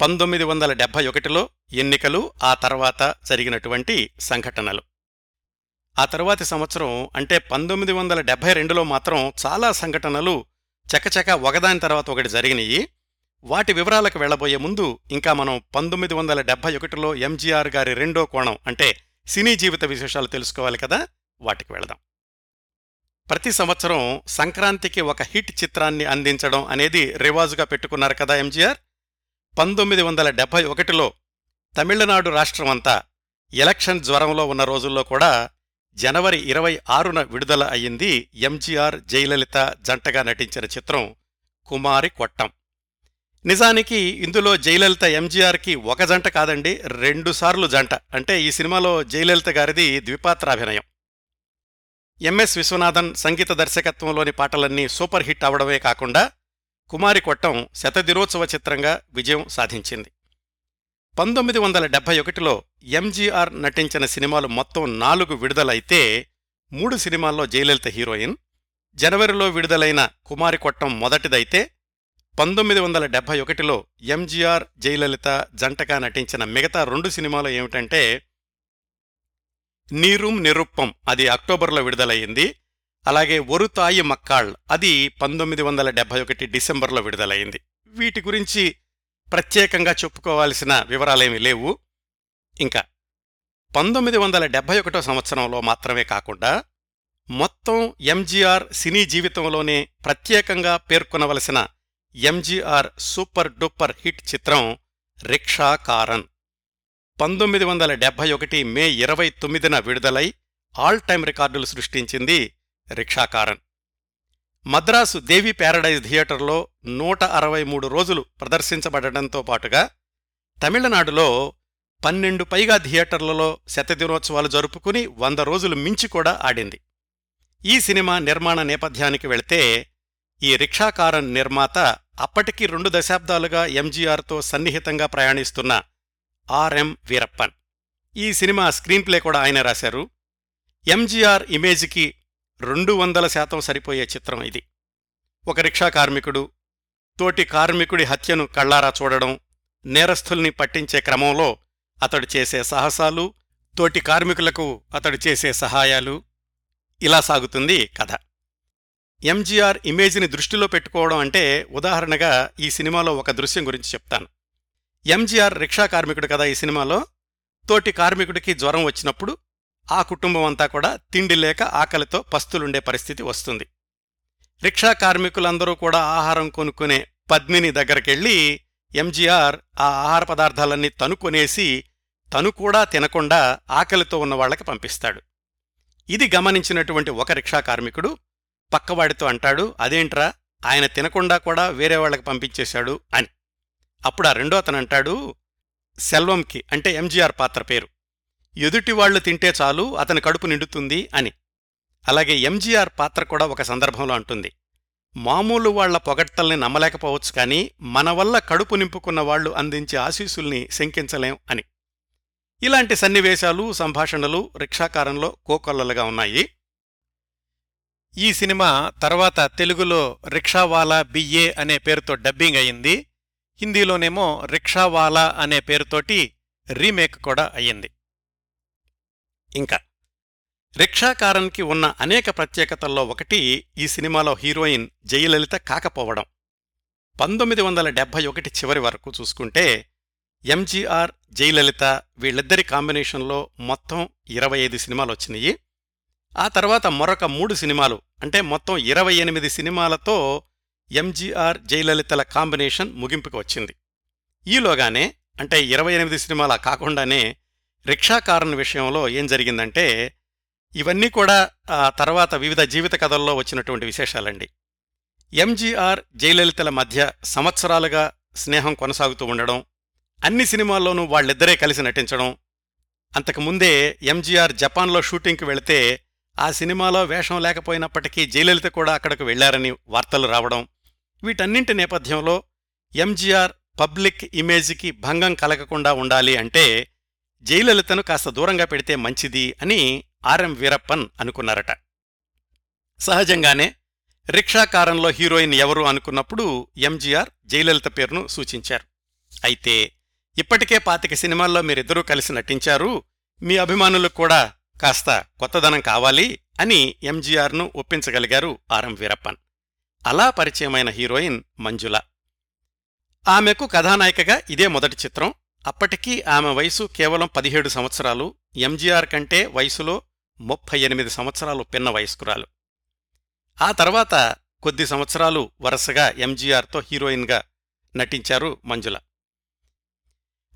పంతొమ్మిది వందల డెబ్భై ఒకటిలో ఎన్నికలు ఆ తర్వాత జరిగినటువంటి సంఘటనలు. ఆ తరువాతి సంవత్సరం అంటే పంతొమ్మిది వందల డెబ్భై రెండులో మాత్రం చాలా సంఘటనలు చకచక ఒకదాని తర్వాత ఒకటి జరిగినాయి. వాటి వివరాలకు వెళ్ళబోయే ముందు ఇంకా మనం పంతొమ్మిది వందల డెబ్భై ఒకటిలో ఎంజీఆర్ గారి రెండో కోణం అంటే సినీ జీవిత విశేషాలు తెలుసుకోవాలి కదా వాటికి వెళదాం. ప్రతి సంవత్సరం సంక్రాంతికి ఒక హిట్ చిత్రాన్ని అందించడం అనేది రివాజుగా పెట్టుకున్నారు కదా ఎంజీఆర్? పంతొమ్మిది వందల డెబ్భై ఒకటిలో తమిళనాడు రాష్ట్రమంతా ఎలక్షన్ జ్వరంలో ఉన్న రోజుల్లో కూడా జనవరి ఇరవై ఆరున విడుదల అయింది ఎంజీఆర్ జయలలిత జంటగా నటించిన చిత్రం కుమారి కొట్టం. నిజానికి ఇందులో జయలలిత ఎంజీఆర్కి ఒక జంట కాదండి రెండుసార్లు జంట. అంటే ఈ సినిమాలో జయలలిత గారిది ద్విపాత్రాభినయం ఎంఎస్ విశ్వనాథన్ సంగీత దర్శకత్వంలోని పాటలన్నీ సూపర్ హిట్ అవడమే కాకుండా కుమారి కొట్టం శతదినోత్సవ చిత్రంగా విజయం సాధించింది. పంతొమ్మిది వందల డెబ్బై ఒకటిలో ఎంజీఆర్ నటించిన సినిమాలు మొత్తం నాలుగు విడుదలైతే మూడు సినిమాల్లో జయలలిత హీరోయిన్ జనవరిలో విడుదలైన కుమారి కొట్టం మొదటిదైతే పంతొమ్మిది వందల డెబ్బై ఒకటిలో ఎంజీఆర్ జయలలిత జంటగా నటించిన మిగతా రెండు సినిమాలు ఏమిటంటే నీరుం నిరుప్పం అది అక్టోబర్లో విడుదలయ్యింది. అలాగే ఒరుతాయి మక్కాళ్ అది పంతొమ్మిది వందల డెబ్బై ఒకటి డిసెంబర్లో విడుదలైంది. వీటి గురించి ప్రత్యేకంగా చెప్పుకోవాల్సిన వివరాలేమీ లేవు. ఇంకా పంతొమ్మిది వందల డెబ్బై ఒకటో సంవత్సరంలో మాత్రమే కాకుండా మొత్తం ఎంజీఆర్ సినీ జీవితంలోనే ప్రత్యేకంగా పేర్కొనవలసిన ఎంజీఆర్ సూపర్ డూపర్ హిట్ చిత్రం రిక్షా కారన్ పంతొమ్మిది వందల డెబ్బై ఒకటి మే ఇరవై తొమ్మిదిన విడుదలై ఆల్ టైం రికార్డులు సృష్టించింది రిక్షాకారన్. మద్రాసు దేవి ప్యారడైజ్ థియేటర్లో నూట అరవై మూడు రోజులు ప్రదర్శించబడటంతో పాటుగా తమిళనాడులో పన్నెండు పైగా థియేటర్లలో శతదినోత్సవాలు జరుపుకుని వంద రోజులు మించి కూడా ఆడింది. ఈ సినిమా నిర్మాణ నేపథ్యానికి వెళితే ఈ రిక్షాకారన్ నిర్మాత అప్పటికి రెండు దశాబ్దాలుగా ఎంజీఆర్తో సన్నిహితంగా ప్రయాణిస్తున్న ఆర్ఎం వీరప్పన్. ఈ సినిమా స్క్రీన్ప్లే కూడా ఆయన రాశారు. ఎంజీఆర్ ఇమేజ్కి రెండు వందల శాతం సరిపోయే చిత్రం ఇది. ఒక రిక్షా కార్మికుడు తోటి కార్మికుడి హత్యను కళ్ళారా చూడడం నేరస్థుల్ని పట్టించే క్రమంలో అతడు చేసే సాహసాలు తోటి కార్మికులకు అతడు చేసే సహాయాలు ఇలా సాగుతుంది కథ. ఎంజీఆర్ ఇమేజ్ని దృష్టిలో పెట్టుకోవడం అంటే ఉదాహరణగా ఈ సినిమాలో ఒక దృశ్యం గురించి చెప్తాను. ఎంజీఆర్ రిక్షా కార్మికుడు కదా ఈ సినిమాలో? తోటి కార్మికుడికి జ్వరం వచ్చినప్పుడు ఆ కుటుంబం అంతా కూడా తిండి లేక ఆకలితో పస్తులుండే పరిస్థితి వస్తుంది. రిక్షా కార్మికులందరూ కూడా ఆహారం కొనుక్కునే పద్మిని దగ్గరికెళ్ళి ఎంజీఆర్ ఆ ఆహార పదార్థాలన్నీ తను కొనేసి తను కూడా తినకుండా ఆకలితో ఉన్న వాళ్ళకి పంపిస్తాడు. ఇది గమనించినటువంటి ఒక రిక్షా కార్మికుడు పక్కవాడితో అంటాడు అదేంట్రా ఆయన తినకుండా కూడా వేరే వాళ్ళకి పంపించేశాడు అని. అప్పుడు ఆ రెండో అతను అంటాడు సెల్వంకి అంటే ఎంజీఆర్ పాత్ర పేరు. ఎదుటివాళ్ళు తింటే చాలు అతని కడుపు నిండుతుంది అని. అలాగే ఎంజీఆర్ పాత్ర కూడా ఒక సందర్భంలో అంటుంది. మామూలు వాళ్ళ పొగడ్తల్ని నమ్మలేకపోవచ్చు కానీ మన వల్ల కడుపు నింపుకున్న వాళ్ళు అందించే ఆశీస్సుల్ని శంకించలేం అని. ఇలాంటి సన్నివేశాలు సంభాషణలు రిక్షాకారంలో కోకొల్లలుగా ఉన్నాయి. ఈ సినిమా తర్వాత తెలుగులో రిక్షావాలా బిఏ అనే పేరుతో డబ్బింగ్ అయింది హిందీలోనేమో రిక్షావాలా అనే పేరుతోటి రీమేక్ కూడా అయ్యింది. ఇంకా. రిక్షాకారన్కి ఉన్న అనేక ప్రత్యేకతల్లో ఒకటి ఈ సినిమాలో హీరోయిన్ జయలలిత కాకపోవడం. పంతొమ్మిది వందల డెబ్భై ఒకటి చివరి వరకు చూసుకుంటే ఎంజీఆర్ జయలలిత వీళ్ళిద్దరి కాంబినేషన్లో మొత్తం ఇరవై ఐదు సినిమాలు వచ్చినాయి. ఆ తర్వాత మరొక మూడు సినిమాలు అంటే మొత్తం ఇరవై ఎనిమిది సినిమాలతో ఎంజీఆర్ జయలలితల కాంబినేషన్ ముగింపుకు వచ్చింది. ఈలోగానే అంటే ఇరవై ఎనిమిది సినిమాల కాకుండానే రిక్షాకారన్ విషయంలో ఏం జరిగిందంటే ఇవన్నీ కూడా ఆ తర్వాత వివిధ జీవిత కథల్లో వచ్చినటువంటి విశేషాలండి. ఎంజీఆర్ జయలలితల మధ్య సంవత్సరాలుగా స్నేహం కొనసాగుతూ ఉండడం అన్ని సినిమాల్లోనూ వాళ్ళిద్దరే కలిసి నటించడం అంతకుముందే ఎంజీఆర్ జపాన్లో షూటింగ్కి వెళితే ఆ సినిమాలో వేషం లేకపోయినప్పటికీ జయలలిత కూడా అక్కడకు వెళ్ళారని వార్తలు రావడం వీటన్నింటి నేపథ్యంలో ఎంజీఆర్ పబ్లిక్ ఇమేజ్కి భంగం కలగకుండా ఉండాలి అంటే జయలలితను కాస్త దూరంగా పెడితే మంచిది అని ఆర్ఎం వీరప్పన్ అనుకున్నారట. సహజంగానే రిక్షాకారంలో హీరోయిన్ ఎవరు అనుకున్నప్పుడు ఎంజీఆర్ జయలలిత పేరును సూచించారు. అయితే ఇప్పటికే పాతిక సినిమాల్లో మీరిద్దరూ కలిసి నటించారు మీ అభిమానులకు కూడా కాస్త కొత్తదనం కావాలి అని ఎంజీఆర్ను ఒప్పించగలిగారు ఆర్ఎం వీరప్పన్. అలా పరిచయమైన హీరోయిన్ మంజుల. ఆమెకు కథానాయికగా ఇదే మొదటి చిత్రం. అప్పటికీ ఆమె వయసు కేవలం పదిహేడు సంవత్సరాలు ఎంజీఆర్ కంటే వయసులో ముప్పై ఎనిమిది సంవత్సరాలు పిన్న వయస్కురాలు. ఆ తర్వాత కొద్ది సంవత్సరాలు వరుసగా ఎంజీఆర్తో హీరోయిన్గా నటించారు మంజుల.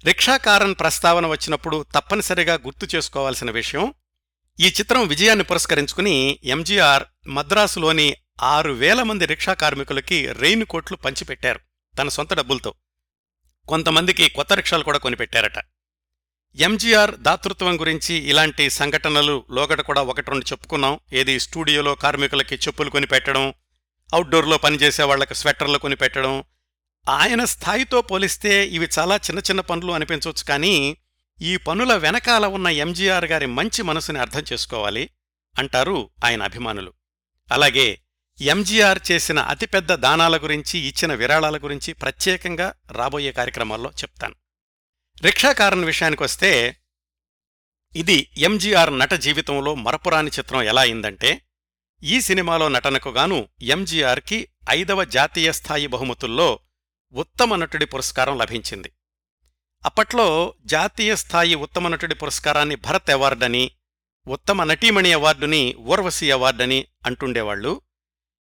రిక్షాకారన్ ప్రస్తావన వచ్చినప్పుడు తప్పనిసరిగా గుర్తు చేసుకోవాల్సిన విషయం ఈ చిత్రం విజయాన్ని పురస్కరించుకుని ఎంజీఆర్ మద్రాసులోని ఆరు వేల మంది రిక్షా కార్మికులకి రెయిన్ కోట్లు పంచిపెట్టారు తన సొంత డబ్బులతో. కొంతమందికి కొత్త రిక్షాలు కూడా కొనిపెట్టారట. ఎంజీఆర్ దాతృత్వం గురించి ఇలాంటి సంఘటనలు లోగడ కూడా ఒకటి రెండు చెప్పుకున్నాం. ఏది స్టూడియోలో కార్మికులకి చెప్పులు కొనిపెట్టడం అవుట్డోర్లో పనిచేసే వాళ్ళకు స్వెట్టర్లు కొనిపెట్టడం ఆయన స్థాయితో పోలిస్తే ఇవి చాలా చిన్న చిన్న పనులు అనిపించవచ్చు కానీ ఈ పనుల వెనకాల ఉన్న ఎంజీఆర్ గారి మంచి మనసుని అర్థం చేసుకోవాలి అంటారు ఆయన అభిమానులు. అలాగే ఎంజీఆర్ చేసిన అతిపెద్ద దానాల గురించి ఇచ్చిన విరాళాల గురించి ప్రత్యేకంగా రాబోయే కార్యక్రమాల్లో చెప్తాను. రిక్షాకారన్ విషయానికొస్తే ఇది ఎంజీఆర్ నట జీవితంలో మరపురాని చిత్రం ఎలా అయిందంటే ఈ సినిమాలో నటనకు గాను ఎంజీఆర్కి ఐదవ జాతీయ స్థాయి బహుమతుల్లో ఉత్తమ నటుడి పురస్కారం లభించింది. అప్పట్లో జాతీయ స్థాయి ఉత్తమ నటుడి పురస్కారాన్ని భరత్ అవార్డని ఉత్తమ నటీమణి అవార్డుని ఊర్వశీ అవార్డని అంటుండేవాళ్ళు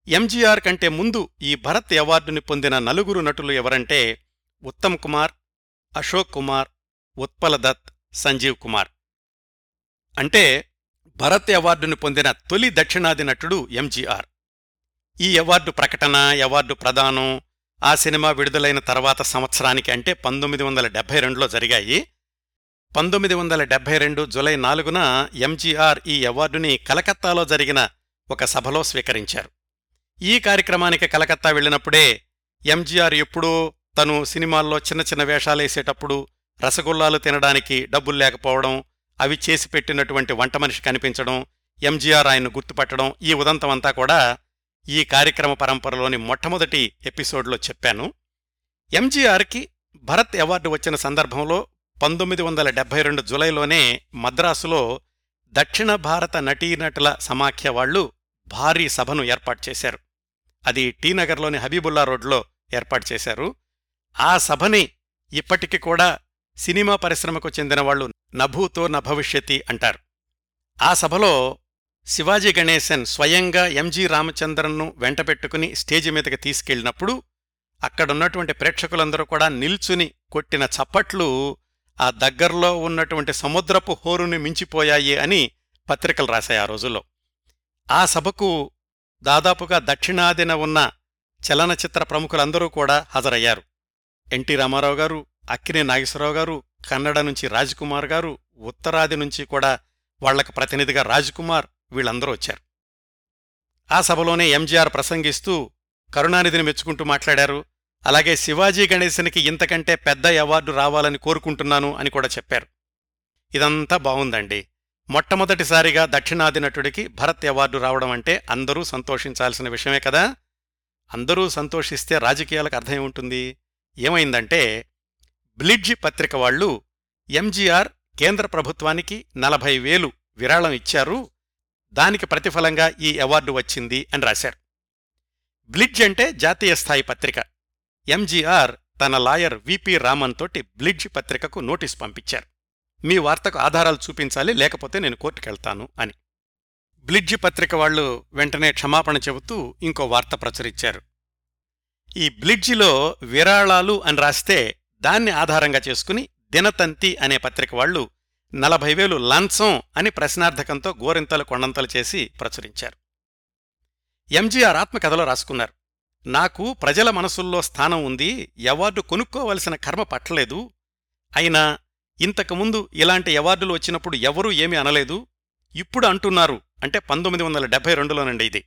ఎంజీఆర్ కంటే ముందు ఈ భరత్ అవార్డుని పొందిన నలుగురు నటులు ఎవరంటే ఉత్తమ్ కుమార్ అశోక్ కుమార్ ఉత్పల దత్ సంజీవ్ కుమార్. అంటే భరత్ అవార్డుని పొందిన తొలి దక్షిణాది నటుడు ఎంజీఆర్. ఈ అవార్డు ప్రకటన అవార్డు ప్రదానం ఆ సినిమా విడుదలైన తర్వాత సంవత్సరానికి అంటే పంతొమ్మిది వందల డెబ్బై రెండులో జరిగాయి. పంతొమ్మిది వందల డెబ్బై రెండు జులై నాలుగున ఎంజీఆర్ ఈ అవార్డుని కలకత్తాలో జరిగిన ఒక సభలో స్వీకరించారు. ఈ కార్యక్రమానికి కలకత్తా వెళ్ళినప్పుడే ఎంజీఆర్ ఎప్పుడూ తను సినిమాల్లో చిన్న చిన్న వేషాలేసేటప్పుడు రసగుల్లాలు తినడానికి డబ్బులు లేకపోవడం అవి చేసి పెట్టినటువంటి వంట మనిషి కనిపించడం ఎంజీఆర్ ఆయన్ను గుర్తుపట్టడం ఈ ఉదంతమంతా కూడా ఈ కార్యక్రమ పరంపరలోని మొట్టమొదటి ఎపిసోడ్లో చెప్పాను. ఎంజీఆర్కి భరత్ అవార్డు వచ్చిన సందర్భంలో పంతొమ్మిది వందల డెబ్బై రెండు జులైలోనే మద్రాసులో దక్షిణ భారత నటీనటుల సమాఖ్య వాళ్ళు భారీ సభను ఏర్పాటు చేశారు. అది టీనగర్లోని హబీబుల్లా రోడ్లో ఏర్పాటు చేశారు. ఆ సభని ఇప్పటికి కూడా సినిమా పరిశ్రమకు చెందిన వాళ్ళు నభూతో నభవిష్యతి అంటారు. ఆ సభలో శివాజీ గణేశన్ స్వయంగా ఎంజి రామచంద్రన్ను వెంటపెట్టుకుని స్టేజి మీదకి తీసుకెళ్ళినప్పుడు అక్కడున్నటువంటి ప్రేక్షకులందరూ కూడా నిల్చుని కొట్టిన చప్పట్లు ఆ దగ్గర్లో ఉన్నటువంటి సముద్రపు హోరుని మించిపోయాయి అని పత్రికలు రాశాయి ఆ రోజుల్లో. ఆ సభకు దాదాపుగా దక్షిణాదిన ఉన్న చలనచిత్ర ప్రముఖులందరూ కూడా హాజరయ్యారు. ఎన్టీ రామారావు గారు అక్కినే నాగేశ్వరరావు గారు కన్నడ నుంచి రాజ్కుమార్ గారు ఉత్తరాది నుంచి కూడా వాళ్ళకు ప్రతినిధిగా రాజ్కుమార్ వీళ్ళందరూ వచ్చారు. ఆ సభలోనే ఎంజీఆర్ ప్రసంగిస్తూ కరుణానిధిని మెచ్చుకుంటూ మాట్లాడారు. అలాగే శివాజీ గణేశన్కి ఇంతకంటే పెద్ద అవార్డు రావాలని కోరుకుంటున్నాను అని కూడా చెప్పారు. ఇదంతా బావుందండి మొట్టమొదటిసారిగా దక్షిణాది నటుడికి భరత్ అవార్డు రావడం అంటే అందరూ సంతోషించాల్సిన విషయమే కదా? అందరూ సంతోషిస్తే రాజకీయాలకు అర్థం ఏముంటుంది? ఏమైందంటే బ్లిడ్జి పత్రిక వాళ్ళు ఎంజీఆర్ కేంద్ర ప్రభుత్వానికి నలభై వేలు విరాళం ఇచ్చారు. దానికి ప్రతిఫలంగా ఈ అవార్డు వచ్చింది అని రాశారు. బ్లిడ్జ్ అంటే జాతీయ స్థాయి పత్రిక. ఎంజీఆర్ తన లాయర్ విపి రామన్ తోటి బ్లిడ్జ్ పత్రికకు నోటీస్ పంపించారు. మీ వార్తకు ఆధారాలు చూపించాలి లేకపోతే నేను కోర్టుకెళ్తాను అని. బ్లిడ్జి పత్రిక వాళ్ళు వెంటనే క్షమాపణ చెబుతూ ఇంకో వార్త ప్రచురించారు. ఈ బ్లిడ్జిలో విరాళాలు అని రాస్తే దాన్ని ఆధారంగా చేసుకుని దినతంతి అనే పత్రిక వాళ్ళు నలభై వేలు లంచం అని ప్రశ్నార్థకంతో గోరింతలు కొండంతలు చేసి ప్రచురించారు. ఎంజీఆర్ ఆత్మకథలో రాసుకున్నారు నాకు ప్రజల మనసుల్లో స్థానం ఉంది అవార్డు కొనుక్కోవలసిన కర్మ పట్టలేదు అయినా ఇంతకుముందు ఇలాంటి అవార్డులు వచ్చినప్పుడు ఎవరూ ఏమీ అనలేదు. ఇప్పుడు అంటున్నారు అంటే పంతొమ్మిది వందల డెబ్బై రెండులోనండి ఇది.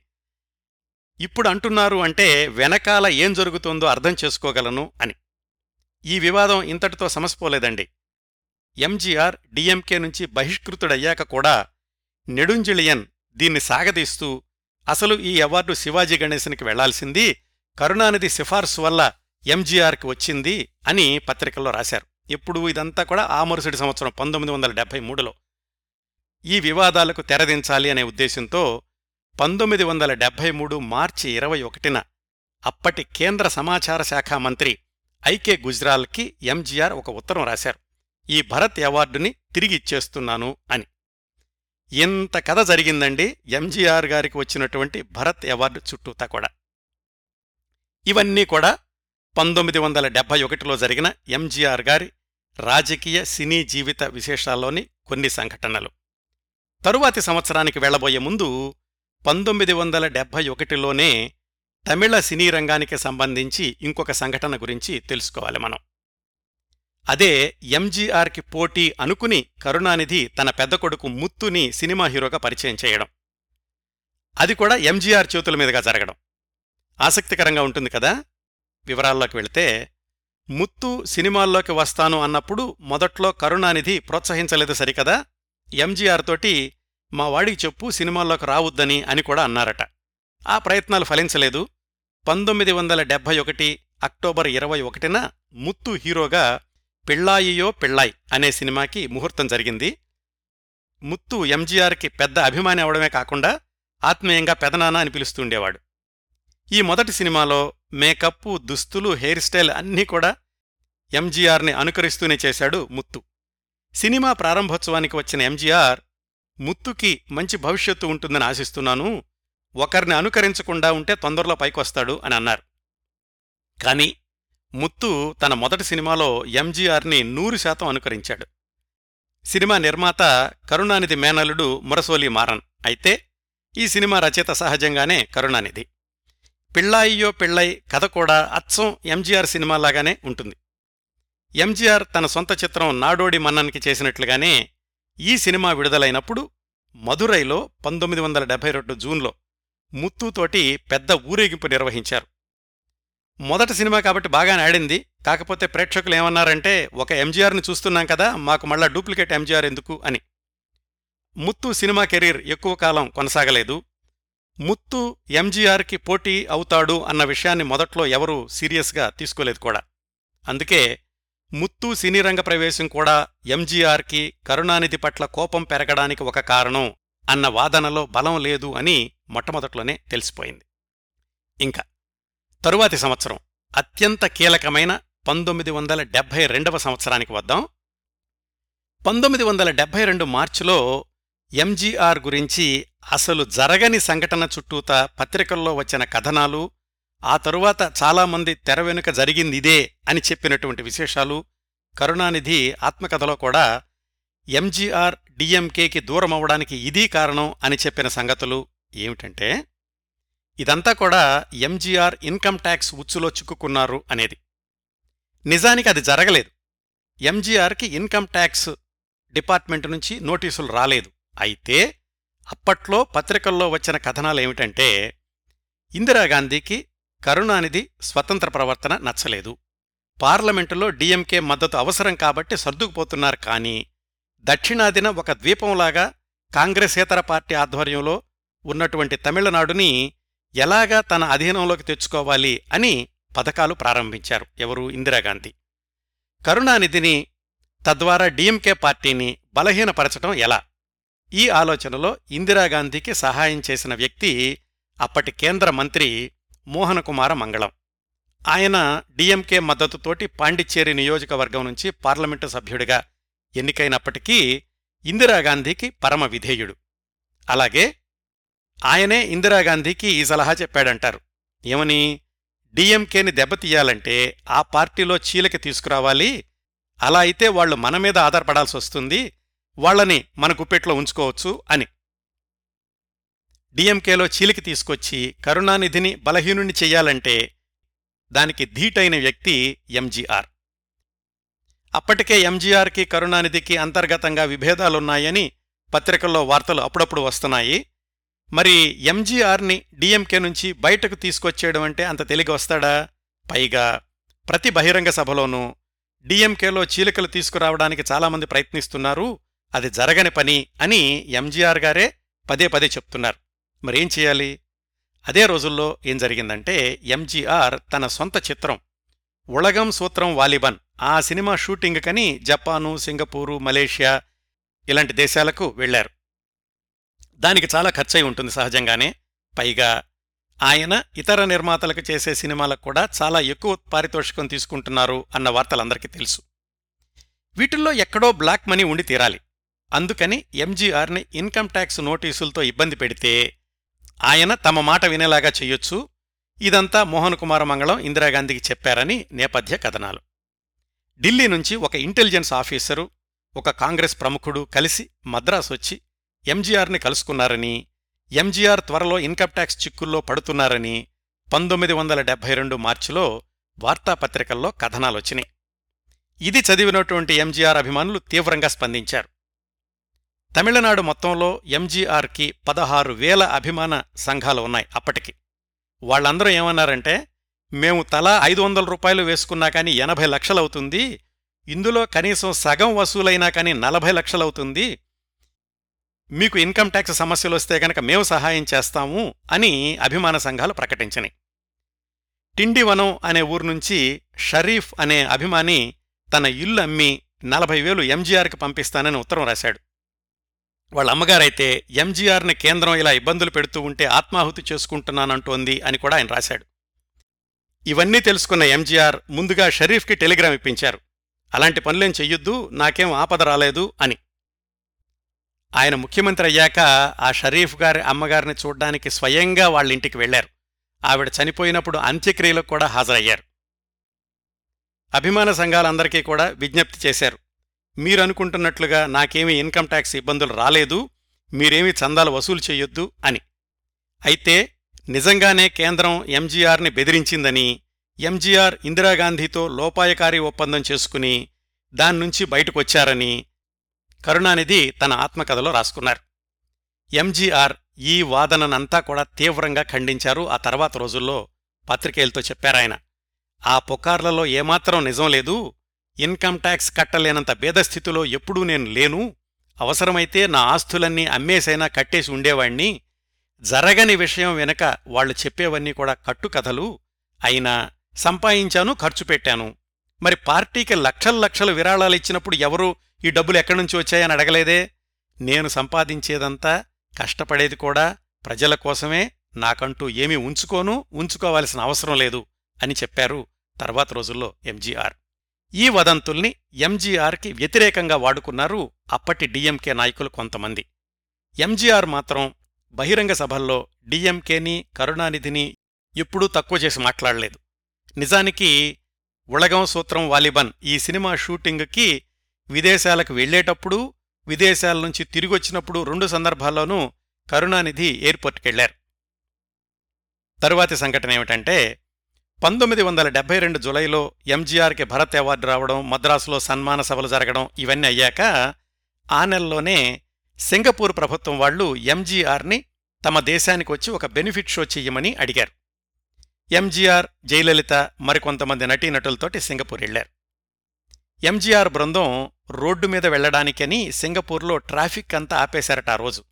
ఇప్పుడు అంటున్నారు అంటే వెనకాల ఏం జరుగుతుందో అర్థం చేసుకోగలను అని. ఈ వివాదం ఇంతటితో సమసిపోలేదండి. ఎంజీఆర్ డిఎంకే నుంచి బహిష్కృతుడయ్యాక కూడా నెడుంజిలియన్ దీన్ని సాగదీస్తూ అసలు ఈ అవార్డు శివాజీ గణేశన్కి వెళ్ళాల్సింది కరుణానిధి సిఫార్సు వల్ల ఎంజీఆర్కి వచ్చింది అని పత్రికల్లో రాశారు. ఇప్పుడు ఇదంతా కూడా ఆ మరుసటి సంవత్సరం పంతొమ్మిది వందల డెబ్బై మూడులో. ఈ వివాదాలకు తెరదించాలి అనే ఉద్దేశంతో పంతొమ్మిది వందల డెబ్బై మూడు మార్చి ఇరవై ఒకటిన అప్పటి కేంద్ర సమాచార శాఖ మంత్రి ఐకే గుజ్రాల్కి ఎంజీఆర్ ఒక ఉత్తరం రాశారు. ఈ భరత్ అవార్డుని తిరిగి ఇచ్చేస్తున్నాను అని. ఇంత కథ జరిగిందండి ఎంజీఆర్ గారికి వచ్చినటువంటి భరత్ అవార్డు చుట్టూతా కూడా. ఇవన్నీ కూడా పంతొమ్మిది వందల డెబ్బై ఒకటిలో జరిగిన ఎంజీఆర్ గారి రాజకీయ సినీ జీవిత విశేషాల్లోని కొన్ని సంఘటనలు. తరువాతి సంవత్సరానికి వెళ్ళబోయే ముందు పంతొమ్మిది వందల డెబ్బై ఒకటిలోనే తమిళ సినీ రంగానికి సంబంధించి ఇంకొక సంఘటన గురించి తెలుసుకోవాలి మనం. అదే ఎంజీఆర్కి పోటీ అనుకుని కరుణానిధి తన పెద్ద కొడుకు ముత్తుని సినిమా హీరోగా పరిచయం చేయడం. అది కూడా ఎంజీఆర్ చేతుల మీదుగా జరగడం. ఆసక్తికరంగా ఉంటుంది కదా? వివరాల్లోకి వెళితే ముత్తు సినిమాల్లోకి వస్తాను అన్నప్పుడు మొదట్లో కరుణానిధి ప్రోత్సహించలేదు సరికదా? ఎంజీఆర్ తోటి మా వాడికి చెప్పు సినిమాల్లోకి రావద్దని అని కూడా అన్నారట. ఆ ప్రయత్నాలు ఫలించలేదు. పంతొమ్మిది వందల డెబ్బై ఒకటి అక్టోబర్ ఇరవై ఒకటిన ముత్తు హీరోగా పిళ్ళాయియో పిళ్ళాయ్ అనే సినిమాకి ముహూర్తం జరిగింది. ముత్తు ఎంజీఆర్కి పెద్ద అభిమాని అవడమే కాకుండా ఆత్మీయంగా పెదనానా అని పిలుస్తుండేవాడు ఈ మొదటి సినిమాలో మేకప్పు దుస్తులు హెయిర్ స్టైల్ అన్నీ కూడా ఎంజీఆర్ని అనుకరిస్తూనే చేశాడు ముత్తు. సినిమా ప్రారంభోత్సవానికి వచ్చిన ఎంజీఆర్ ముత్తుకి మంచి భవిష్యత్తు ఉంటుందని ఆశిస్తున్నాను ఒకరిని అనుకరించకుండా ఉంటే తొందరలో పైకొస్తాడు అని అన్నారు. కాని ముత్తు తన మొదటి సినిమాలో ఎంజీఆర్ని నూరు శాతం అనుకరించాడు. సినిమా నిర్మాత కరుణానిధి మేనలుడు మురసోలి మారన్ అయితే ఈ సినిమా రచయిత సహజంగానే కరుణానిధి. పిళ్ళాయియో పిళ్ళై కథ కూడా అచ్చం ఎంజీఆర్ సినిమాలాగానే ఉంటుంది. ఎంజీఆర్ తన సొంత చిత్రం నాడోడి మన్నన్కి చేసినట్లుగానే ఈ సినిమా విడుదలైనప్పుడు మదురైలో పంతొమ్మిది వందల డెబ్బై రెండు జూన్లో ముత్తుతోటి పెద్ద ఊరేగింపు నిర్వహించారు. మొదటి సినిమా కాబట్టి బాగానే ఆడింది. కాకపోతే ప్రేక్షకులు ఏమన్నారంటే ఒక ఎంజీఆర్ని చూస్తున్నాం కదా మాకు మళ్ళా డూప్లికేట్ ఎంజీఆర్ ఎందుకు? అని. ముత్తు సినిమా కెరీర్ ఎక్కువ కాలం కొనసాగలేదు. ముత్తు ఎంజీఆర్కి పోటీ అవుతాడు అన్న విషయాన్ని మొదట్లో ఎవరూ సీరియస్గా తీసుకోలేదు కూడా. అందుకే ముత్తు సినీ రంగ ప్రవేశం కూడా ఎంజీఆర్కి కరుణానిధి పట్ల కోపం పెరగడానికి ఒక కారణం అన్న వాదనలో బలం లేదు అని మొట్టమొదట్లోనే తెలిసిపోయింది. ఇంకా తరువాతి సంవత్సరం అత్యంత కీలకమైన పంతొమ్మిది వందల డెబ్భై రెండవ సంవత్సరానికి వద్దాం. పంతొమ్మిది వందల డెబ్భై రెండు మార్చిలో ఎంజీఆర్ గురించి అసలు జరగని సంఘటన చుట్టూత పత్రికల్లో వచ్చిన కథనాలు ఆ తరువాత చాలామంది తెర వెనుక జరిగిందిదే అని చెప్పినటువంటి విశేషాలు కరుణానిధి ఆత్మకథలో కూడా ఎంజీఆర్ డిఎంకేకి దూరమవడానికి ఇదీ కారణం అని చెప్పిన సంగతులు ఏమిటంటే ఇదంతా కూడా ఎంజీఆర్ ఇన్కమ్ ట్యాక్స్ ఉచ్చులో చిక్కుకున్నారు అనేది. నిజానికి అది జరగలేదు. ఎంజీఆర్కి ఇన్కమ్ ట్యాక్స్ డిపార్ట్మెంట్ నుంచి నోటీసులు రాలేదు. అయితే అప్పట్లో పత్రికల్లో వచ్చిన కథనాలేమిటంటే ఇందిరాగాంధీకి కరుణానిధి స్వతంత్ర ప్రవర్తన నచ్చలేదు. పార్లమెంటులో డీఎంకే మద్దతు అవసరం కాబట్టి సర్దుకుపోతున్నారు కానీ దక్షిణాదిన ఒక ద్వీపంలాగా కాంగ్రెసేతర పార్టీ ఆధ్వర్యంలో ఉన్నటువంటి తమిళనాడుని ఎలాగా తన అధీనంలోకి తెచ్చుకోవాలి అని పథకాలు ప్రారంభించారు ఎవరు? ఇందిరాగాంధీ. కరుణానిధిని తద్వారా డీఎంకే పార్టీని బలహీనపరచడం ఎలా? ఈ ఆలోచనలో ఇందిరాగాంధీకి సహాయం చేసిన వ్యక్తి అప్పటి కేంద్ర మంత్రి మోహనకుమార మంగళం. ఆయన డిఎంకే మద్దతుతోటి పాండిచ్చేరి నియోజకవర్గం నుంచి పార్లమెంటు సభ్యుడిగా ఎన్నికైనప్పటికీ ఇందిరాగాంధీకి పరమ విధేయుడు. అలాగే ఆయనే ఇందిరాగాంధీకి ఈ సలహా చెప్పాడంటారు. ఏమని? డిఎంకేని దెబ్బతీయాలంటే ఆ పార్టీలో చీలిక తీసుకురావాలి. అలా అయితే వాళ్ళు మన మీద ఆధారపడాల్సి వస్తుంది వాళ్ళని మన గుప్పెట్లో ఉంచుకోవచ్చు అని. డిఎంకేలో చీలిక తీసుకొచ్చి కరుణానిధిని బలహీనుణ్ణి చెయ్యాలంటే దానికి ధీటైన వ్యక్తి ఎంజీఆర్. అప్పటికే ఎంజీఆర్కి కరుణానిధికి అంతర్గతంగా విభేదాలున్నాయని పత్రికల్లో వార్తలు అప్పుడప్పుడు వస్తున్నాయి. మరి ఎంజీఆర్ని డిఎంకే నుంచి బయటకు తీసుకొచ్చేయడం అంటే అంత తెలిగి వస్తాడా? పైగా ప్రతి బహిరంగ సభలోనూ డిఎంకేలో చీలికలు తీసుకురావడానికి చాలామంది ప్రయత్నిస్తున్నారు. అది జరగని పని అని ఎంజీఆర్ గారే పదే పదే చెప్తున్నారు. మరేం చేయాలి? అదే రోజుల్లో ఏం జరిగిందంటే ఎంజీఆర్ తన సొంత చిత్రం ఉళగం సూత్రం వాలిబన్ ఆ సినిమా షూటింగ్ కని జపాను సింగపూరు మలేషియా ఇలాంటి దేశాలకు వెళ్ళారు దానికి చాలా ఖర్చయి ఉంటుంది సహజంగానే. పైగా ఆయన ఇతర నిర్మాతలకు చేసే సినిమాలకు కూడా చాలా ఎక్కువ పారితోషికం తీసుకుంటున్నారు అన్న వార్తలందరికీ తెలుసు. వీటిల్లో ఎక్కడో బ్లాక్ మనీ ఉండి తీరాలి. అందుకని ఎంజీఆర్ని ఇన్కమ్ ట్యాక్స్ నోటీసులతో ఇబ్బంది పెడితే ఆయన తమ మాట వినేలాగా చెయ్యొచ్చు. ఇదంతా మోహన్ కుమార మంగళం ఇందిరాగాంధీకి చెప్పారని నేపథ్య కథనాలు. ఢిల్లీ నుంచి ఒక ఇంటెలిజెన్స్ ఆఫీసరు ఒక కాంగ్రెస్ ప్రముఖుడు కలిసి మద్రాసు వచ్చి ఎంజీఆర్ని కలుసుకున్నారని ఎంజీఆర్ త్వరలో ఇన్కమ్ట్యాక్స్ చిక్కుల్లో పడుతున్నారని పంతొమ్మిది వందల డెబ్బై రెండు మార్చిలో వార్తాపత్రికల్లో కథనాలొచ్చినాయి. ఇది చదివినటువంటి ఎంజీఆర్ అభిమానులు తీవ్రంగా స్పందించారు. తమిళనాడు మొత్తంలో ఎంజీఆర్కి పదహారు వేల అభిమాన సంఘాలు ఉన్నాయి అప్పటికి. వాళ్ళందరూ ఏమన్నారంటే మేము తలా ఐదు వందల రూపాయలు వేసుకున్నా కానీ ఎనభై లక్షలవుతుంది ఇందులో కనీసం సగం వసూలైనా కానీ నలభై లక్షలవుతుంది మీకు ఇన్కమ్ ట్యాక్స్ సమస్యలు వస్తే గనక మేము సహాయం చేస్తాము అని అభిమాన సంఘాలు ప్రకటించినాయి. టిండివనం అనే ఊరు నుంచి షరీఫ్ అనే అభిమాని తన ఇల్లు అమ్మి నలభై వేలు ఎంజీఆర్కి పంపిస్తానని ఉత్తరం రాశాడు. వాళ్ళ అమ్మగారైతే ఎంజీఆర్ని కేంద్రం ఇలా ఇబ్బందులు పెడుతూ ఉంటే ఆత్మాహుతి చేసుకుంటున్నానంటోంది అని కూడా ఆయన రాశాడు. ఇవన్నీ తెలుసుకున్న ఎంజీఆర్ ముందుగా షరీఫ్కి టెలిగ్రామ్ ఇప్పించారు. అలాంటి పనులేం చెయ్యొద్దు నాకేం ఆపద రాలేదు అని. ఆయన ముఖ్యమంత్రి అయ్యాక ఆ షరీఫ్ గారి అమ్మగారిని చూడ్డానికి స్వయంగా వాళ్ళింటికి వెళ్ళారు ఆవిడ చనిపోయినప్పుడు అంత్యక్రియలకు కూడా హాజరయ్యారు. అభిమాన సంఘాలందరికీ కూడా విజ్ఞప్తి చేశారు. మీరనుకుంటున్నట్లుగా నాకేమీ ఇన్కమ్ ట్యాక్స్ ఇబ్బందులు రాలేదు మీరేమీ చందాలు వసూలు చేయొద్దు అని. అయితే నిజంగానే కేంద్రం ఎంజీఆర్ని బెదిరించిందని ఎంజీఆర్ ఇందిరాగాంధీతో లోపాయకారి ఒప్పందం చేసుకుని దాన్నుంచి బయటకొచ్చారని కరుణానిధి తన ఆత్మకథలో రాసుకున్నారు. ఎంజీఆర్ ఈ వాదననంతా కూడా తీవ్రంగా ఖండించారు ఆ తర్వాత రోజుల్లో పత్రికేయులతో చెప్పారాయన. ఆ పుకార్లలో ఏమాత్రం నిజం లేదు ఇన్కమ్ ట్యాక్స్ కట్టలేనంత భేదస్థితిలో ఎప్పుడూ నేను లేను. అవసరమైతే నా ఆస్తులన్నీ అమ్మేసైనా కట్టేసి ఉండేవాణ్ణి. జరగని విషయం వెనక వాళ్ళు చెప్పేవన్నీ కూడా కట్టుకథలు. అయినా సంపాదించాను ఖర్చు పెట్టాను. మరి పార్టీకి లక్షల లక్షలు విరాళాలు ఇచ్చినప్పుడు ఎవరూ ఈ డబ్బులు ఎక్కడి నుంచి వచ్చాయని అడగలేదే? నేను సంపాదించేదంతా కష్టపడేది కూడా ప్రజల కోసమే. నాకంటూ ఏమీ ఉంచుకోను ఉంచుకోవాల్సిన అవసరం లేదు అని చెప్పారు తర్వాత రోజుల్లో ఎంజీఆర్. ఈ వదంతుల్ని ఎంజీఆర్కి వ్యతిరేకంగా వాడుకున్నారు అప్పటి డిఎంకే నాయకులు కొంతమంది. ఎంజీఆర్ మాత్రం బహిరంగ సభల్లో డిఎంకేని కరుణానిధిని ఎప్పుడూ తక్కువ చేసి మాట్లాడలేదు. నిజానికి ఉళగం సూత్రం వాలిబన్ ఈ సినిమా షూటింగ్కి విదేశాలకు వెళ్ళేటప్పుడు విదేశాల నుంచి తిరిగొచ్చినప్పుడు రెండు సందర్భాల్లోనూ కరుణానిధి ఎయిర్పోర్ట్కెళ్ళారు తరువాతి సంఘటన ఏమిటంటే పంతొమ్మిది వందల డెబ్బై రెండు జులైలో ఎంజీఆర్కి భరత్ అవార్డు రావడం మద్రాసులో సన్మాన సభలు జరగడం ఇవన్నీ అయ్యాక ఆ నెలలోనే సింగపూర్ ప్రభుత్వం వాళ్ళు ఎంజీఆర్ని తమ దేశానికి వచ్చి ఒక బెనిఫిట్ షో చెయ్యమని అడిగారు. ఎంజీఆర్ జయలలిత మరికొంతమంది నటీనటులతోటి సింగపూర్ వెళ్ళారు ఎంజీఆర్ బృందం రోడ్డు మీద వెళ్ళడానికని సింగపూర్లో ట్రాఫిక్ అంతా ఆపేశారట ఆ రోజు.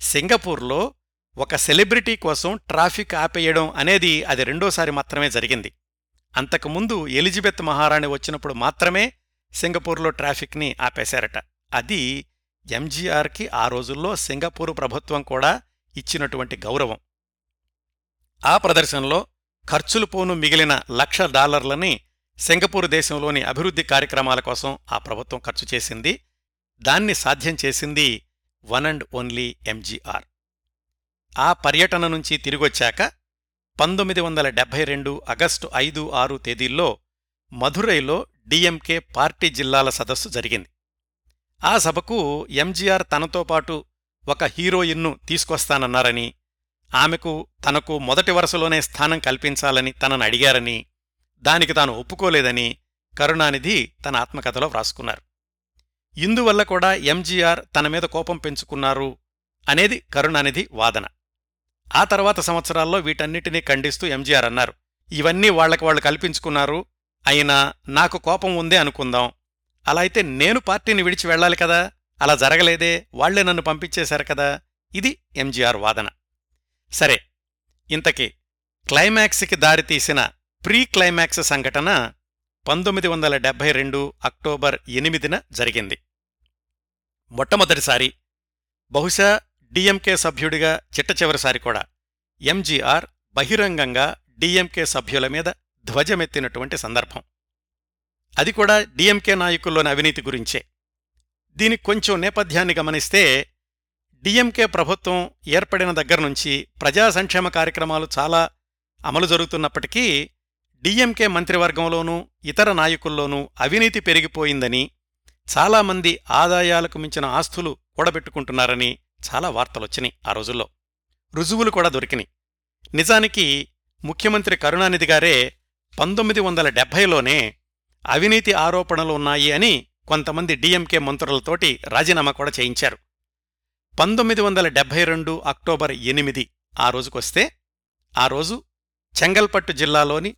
సింగపూర్లో ఒక సెలబ్రిటీ కోసం ట్రాఫిక్ ఆపేయడం అనేది అది రెండోసారి మాత్రమే జరిగింది. అంతకుముందు ఎలిజబెత్ మహారాణి వచ్చినప్పుడు మాత్రమే సింగపూర్లో ట్రాఫిక్ని ఆపేశారట. అది ఎంజీఆర్కి ఆ రోజుల్లో సింగపూరు ప్రభుత్వం కూడా ఇచ్చినటువంటి గౌరవం. ఆ ప్రదర్శనలో ఖర్చులు పోను మిగిలిన లక్ష డాలర్లని సింగపూర్ దేశంలోని అభివృద్ధి కార్యక్రమాల కోసం ఆ ప్రభుత్వం ఖర్చు చేసింది. దాన్ని సాధ్యం చేసింది వన్ అండ్ ఓన్లీ ఎంజీఆర్. ఆ పర్యటన నుంచి తిరిగొచ్చాక పంతొమ్మిది వందల డెబ్బై రెండు ఆగస్టు ఐదు ఆరు తేదీల్లో మధురైలో డిఎంకే పార్టీ జిల్లాల సదస్సు జరిగింది. ఆ సభకు ఎంజీఆర్ తనతో పాటు ఒక హీరోయిన్ను తీసుకొస్తానన్నారని ఆమెకు తనకు మొదటి వరుసలోనే స్థానం కల్పించాలని తనను అడిగారని దానికి తాను ఒప్పుకోలేదని కరుణానిధి తన ఆత్మకథలో వ్రాసుకున్నారు. ఇందువల్ల కూడా ఎంజీఆర్ తన మీద కోపం పెంచుకున్నారు అనేది కరుణానిధి వాదన. ఆ తర్వాత సంవత్సరాల్లో వీటన్నిటినీ ఖండిస్తూ ఎంజీఆర్ అన్నారు. ఇవన్నీ వాళ్ళకు వాళ్ళు కల్పించుకున్నారు. అయినా నాకు కోపం ఉందే అనుకుందాం. అలా అయితే నేను పార్టీని విడిచి వెళ్ళాలి కదా? అలా జరగలేదే. వాళ్ళే నన్ను పంపించేశారు కదా? ఇది ఎంజీఆర్ వాదన. సరే ఇంతకీ క్లైమాక్స్కి దారితీసిన ప్రీ క్లైమాక్స్ సంఘటన పంతొమ్మిది వందల డెబ్బై రెండు అక్టోబర్ ఎనిమిదిన జరిగింది. మొట్టమొదటిసారి బహుశా డిఎంకే సభ్యుడిగా చిట్ట చివరిసారి కూడా ఎంజీఆర్ బహిరంగంగా డిఎంకే సభ్యుల మీద ధ్వజమెత్తినటువంటి సందర్భం. అది కూడా డిఎంకే నాయకుల్లోని అవినీతి గురించే. దీనికి కొంచెం నేపథ్యాన్ని గమనిస్తే డిఎంకే ప్రభుత్వం ఏర్పడిన దగ్గర్నుంచి ప్రజా సంక్షేమ కార్యక్రమాలు చాలా అమలు జరుగుతున్నప్పటికీ డిఎంకే మంత్రివర్గంలోనూ ఇతర నాయకుల్లోనూ అవినీతి పెరిగిపోయిందని చాలామంది ఆదాయాలకు మించిన ఆస్తులు కూడబెట్టుకుంటున్నారని చాలా వార్తలొచ్చినాయి ఆ రోజుల్లో. రుజువులు కూడా దొరికినాయి. నిజానికి ముఖ్యమంత్రి కరుణానిధి గారే పంతొమ్మిది వందల డెబ్భైలోనే అవినీతి ఆరోపణలు ఉన్నాయి అని కొంతమంది డిఎంకే మంత్రులతోటి రాజీనామా కూడా చేయించారు. పంతొమ్మిది వందల డెబ్బై రెండు అక్టోబర్ ఎనిమిది ఆ రోజుకొస్తే ఆ రోజు చెంగల్పట్టు జిల్లాలోని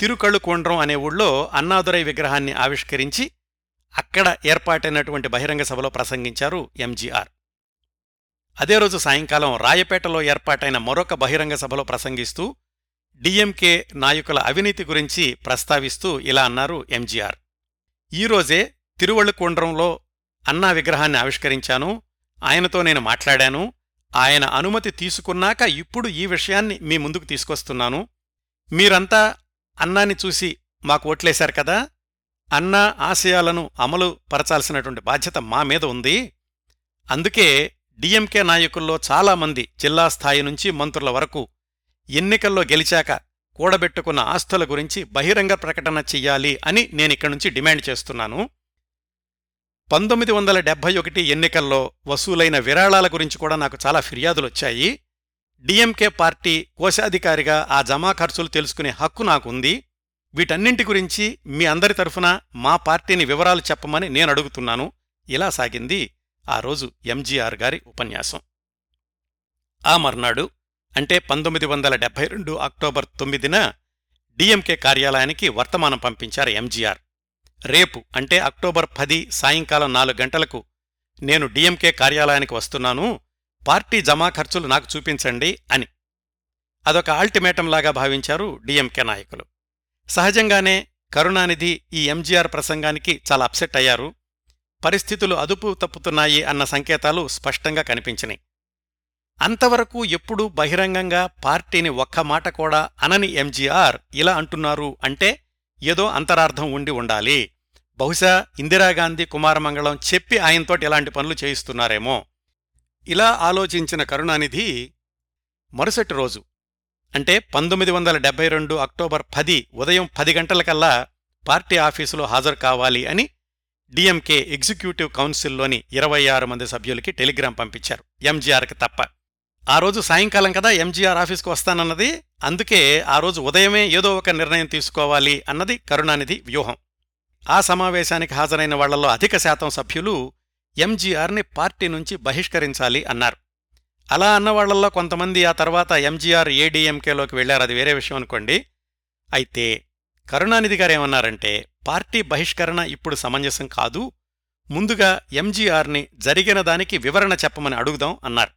తిరుకళ్ళుకోండ్రం అనే ఊళ్ళో అన్నాదురై విగ్రహాన్ని ఆవిష్కరించి అక్కడ ఏర్పాటైనటువంటి బహిరంగ సభలో ప్రసంగించారు ఎంజీఆర్. అదే రోజు సాయంకాలం రాయపేటలో ఏర్పాటైన మరొక బహిరంగ సభలో ప్రసంగిస్తూ డిఎంకే నాయకుల అవినీతి గురించి ప్రస్తావిస్తూ ఇలా అన్నారు ఎంజీఆర్. ఈరోజే తిరువళ్ళుకొండ్రంలో అన్నా విగ్రహాన్ని ఆవిష్కరించాను ఆయనతో నేను మాట్లాడాను ఆయన అనుమతి తీసుకున్నాక ఇప్పుడు ఈ విషయాన్ని మీ ముందుకు తీసుకొస్తున్నాను. మీరంతా అన్నాన్ని చూసి మాకు ఓట్లేశారు కదా అన్నా ఆశయాలను అమలు పరచాల్సినటువంటి బాధ్యత మా మీద ఉంది. అందుకే డిఎంకే నాయకుల్లో చాలామంది జిల్లా స్థాయి నుంచి మంత్రుల వరకు ఎన్నికల్లో గెలిచాక కూడబెట్టుకున్న ఆస్తుల గురించి బహిరంగ ప్రకటన చెయ్యాలి అని నేనిక్కడి నుంచి డిమాండ్ చేస్తున్నాను. పంతొమ్మిది వందల డెబ్బై ఒకటి ఎన్నికల్లో వసూలైన విరాళాల గురించి కూడా నాకు చాలా ఫిర్యాదులొచ్చాయి డిఎంకే పార్టీ కోశాధికారిగా ఆ జమా ఖర్చులు తెలుసుకునే హక్కు నాకుంది. వీటన్నింటి గురించి మీ అందరి తరఫున మా పార్టీని వివరాలు చెప్పమని నేను అడుగుతున్నాను. ఇలా సాగింది. ఆ రోజు ఎంజీఆర్ గారి ఉపన్యాసం. ఆ మర్నాడు అంటే పంతొమ్మిది వందల డెబ్బై రెండు అక్టోబర్ తొమ్మిదిన డిఎంకే కార్యాలయానికి వర్తమానం పంపించారు ఎంజీఆర్. రేపు అంటే అక్టోబర్ పది సాయంకాలం నాలుగు గంటలకు నేను డిఎంకే కార్యాలయానికి వస్తున్నాను పార్టీ జమా ఖర్చులు నాకు చూపించండి అని. అదొక ఆల్టిమేటంలాగా భావించారు డిఎంకే నాయకులు. సహజంగానే కరుణానిధి ఈ ఎంజీఆర్ ప్రసంగానికి చాలా అప్సెట్ అయ్యారు. పరిస్థితులు అదుపు తప్పుతున్నాయి అన్న సంకేతాలు స్పష్టంగా కనిపించినాయి. అంతవరకు ఎప్పుడూ బహిరంగంగా పార్టీని ఒక్క మాట కూడా అనని ఎంజీఆర్ ఇలా అంటున్నారు అంటే ఏదో అంతరార్థం ఉండి ఉండాలి. బహుశా ఇందిరాగాంధీ కుమారమంగళం చెప్పి ఆయనతోటి ఇలాంటి పనులు చేయిస్తున్నారేమో. ఇలా ఆలోచించిన కరుణానిధి మరుసటి రోజు అంటే పంతొమ్మిది వందల డెబ్బై రెండు అక్టోబర్ పది ఉదయం పది గంటలకల్లా పార్టీ ఆఫీసులో హాజరు కావాలి అని డిఎంకే ఎగ్జిక్యూటివ్ కౌన్సిల్లోని ఇరవై ఆరు మంది సభ్యులకి టెలిగ్రాం పంపించారు. ఎంజీఆర్కి తప్ప. ఆ రోజు సాయంకాలం కదా ఎంజీఆర్ ఆఫీస్కు వస్తానన్నది. అందుకే ఆ రోజు ఉదయమే ఏదో ఒక నిర్ణయం తీసుకోవాలి అన్నది కరుణానిధి వ్యూహం. ఆ సమావేశానికి హాజరైన వాళ్ళలో అధిక శాతం సభ్యులు ఎంజీఆర్ని పార్టీ నుంచి బహిష్కరించాలి అన్నారు. అలా అన్నవాళ్ళలో కొంతమంది ఆ తర్వాత ఎంజీఆర్ ఏడీఎంకేలోకి వెళ్ళారు అది వేరే విషయం అనుకోండి. అయితే కరుణానిధి గారేమన్నారంటే పార్టీ బహిష్కరణ ఇప్పుడు సమంజసం కాదు. ముందుగా ఎంజీఆర్ని జరిగిన దానికి వివరణ చెప్పమని అడుగుదాం అన్నారు.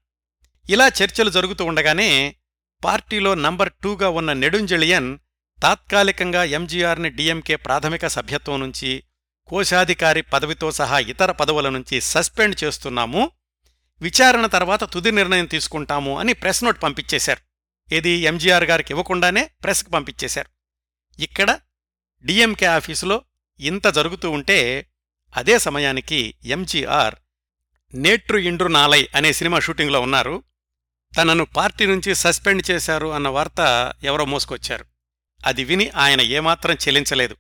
ఇలా చర్చలు జరుగుతూ ఉండగానే పార్టీలో నంబర్ టూగా ఉన్న నెడుంజలియన్ తాత్కాలికంగా ఎంజీఆర్ని డీఎంకే ప్రాథమిక సభ్యత్వం నుంచి కోశాధికారి పదవితో సహా ఇతర పదవుల నుంచి సస్పెండ్ చేస్తున్నాము. విచారణ తర్వాత తుది నిర్ణయం తీసుకుంటాము అని ప్రెస్ నోట్ పంపించేశారు. ఇది ఎంజీఆర్ గారికి ఇవ్వకుండానే ప్రెస్కి పంపించేశారు. ఇక్కడ డిఎంకే ఆఫీసులో ఇంత జరుగుతూ ఉంటే అదే సమయానికి ఎంజీఆర్ నేట్రు ఇండ్రు నాలై అనే సినిమా షూటింగ్లో ఉన్నారు. తనను పార్టీ నుంచి సస్పెండ్ చేశారు అన్న వార్త ఎవరో మోసుకొచ్చారు. అది విని ఆయన ఏమాత్రం చెల్లించలేదు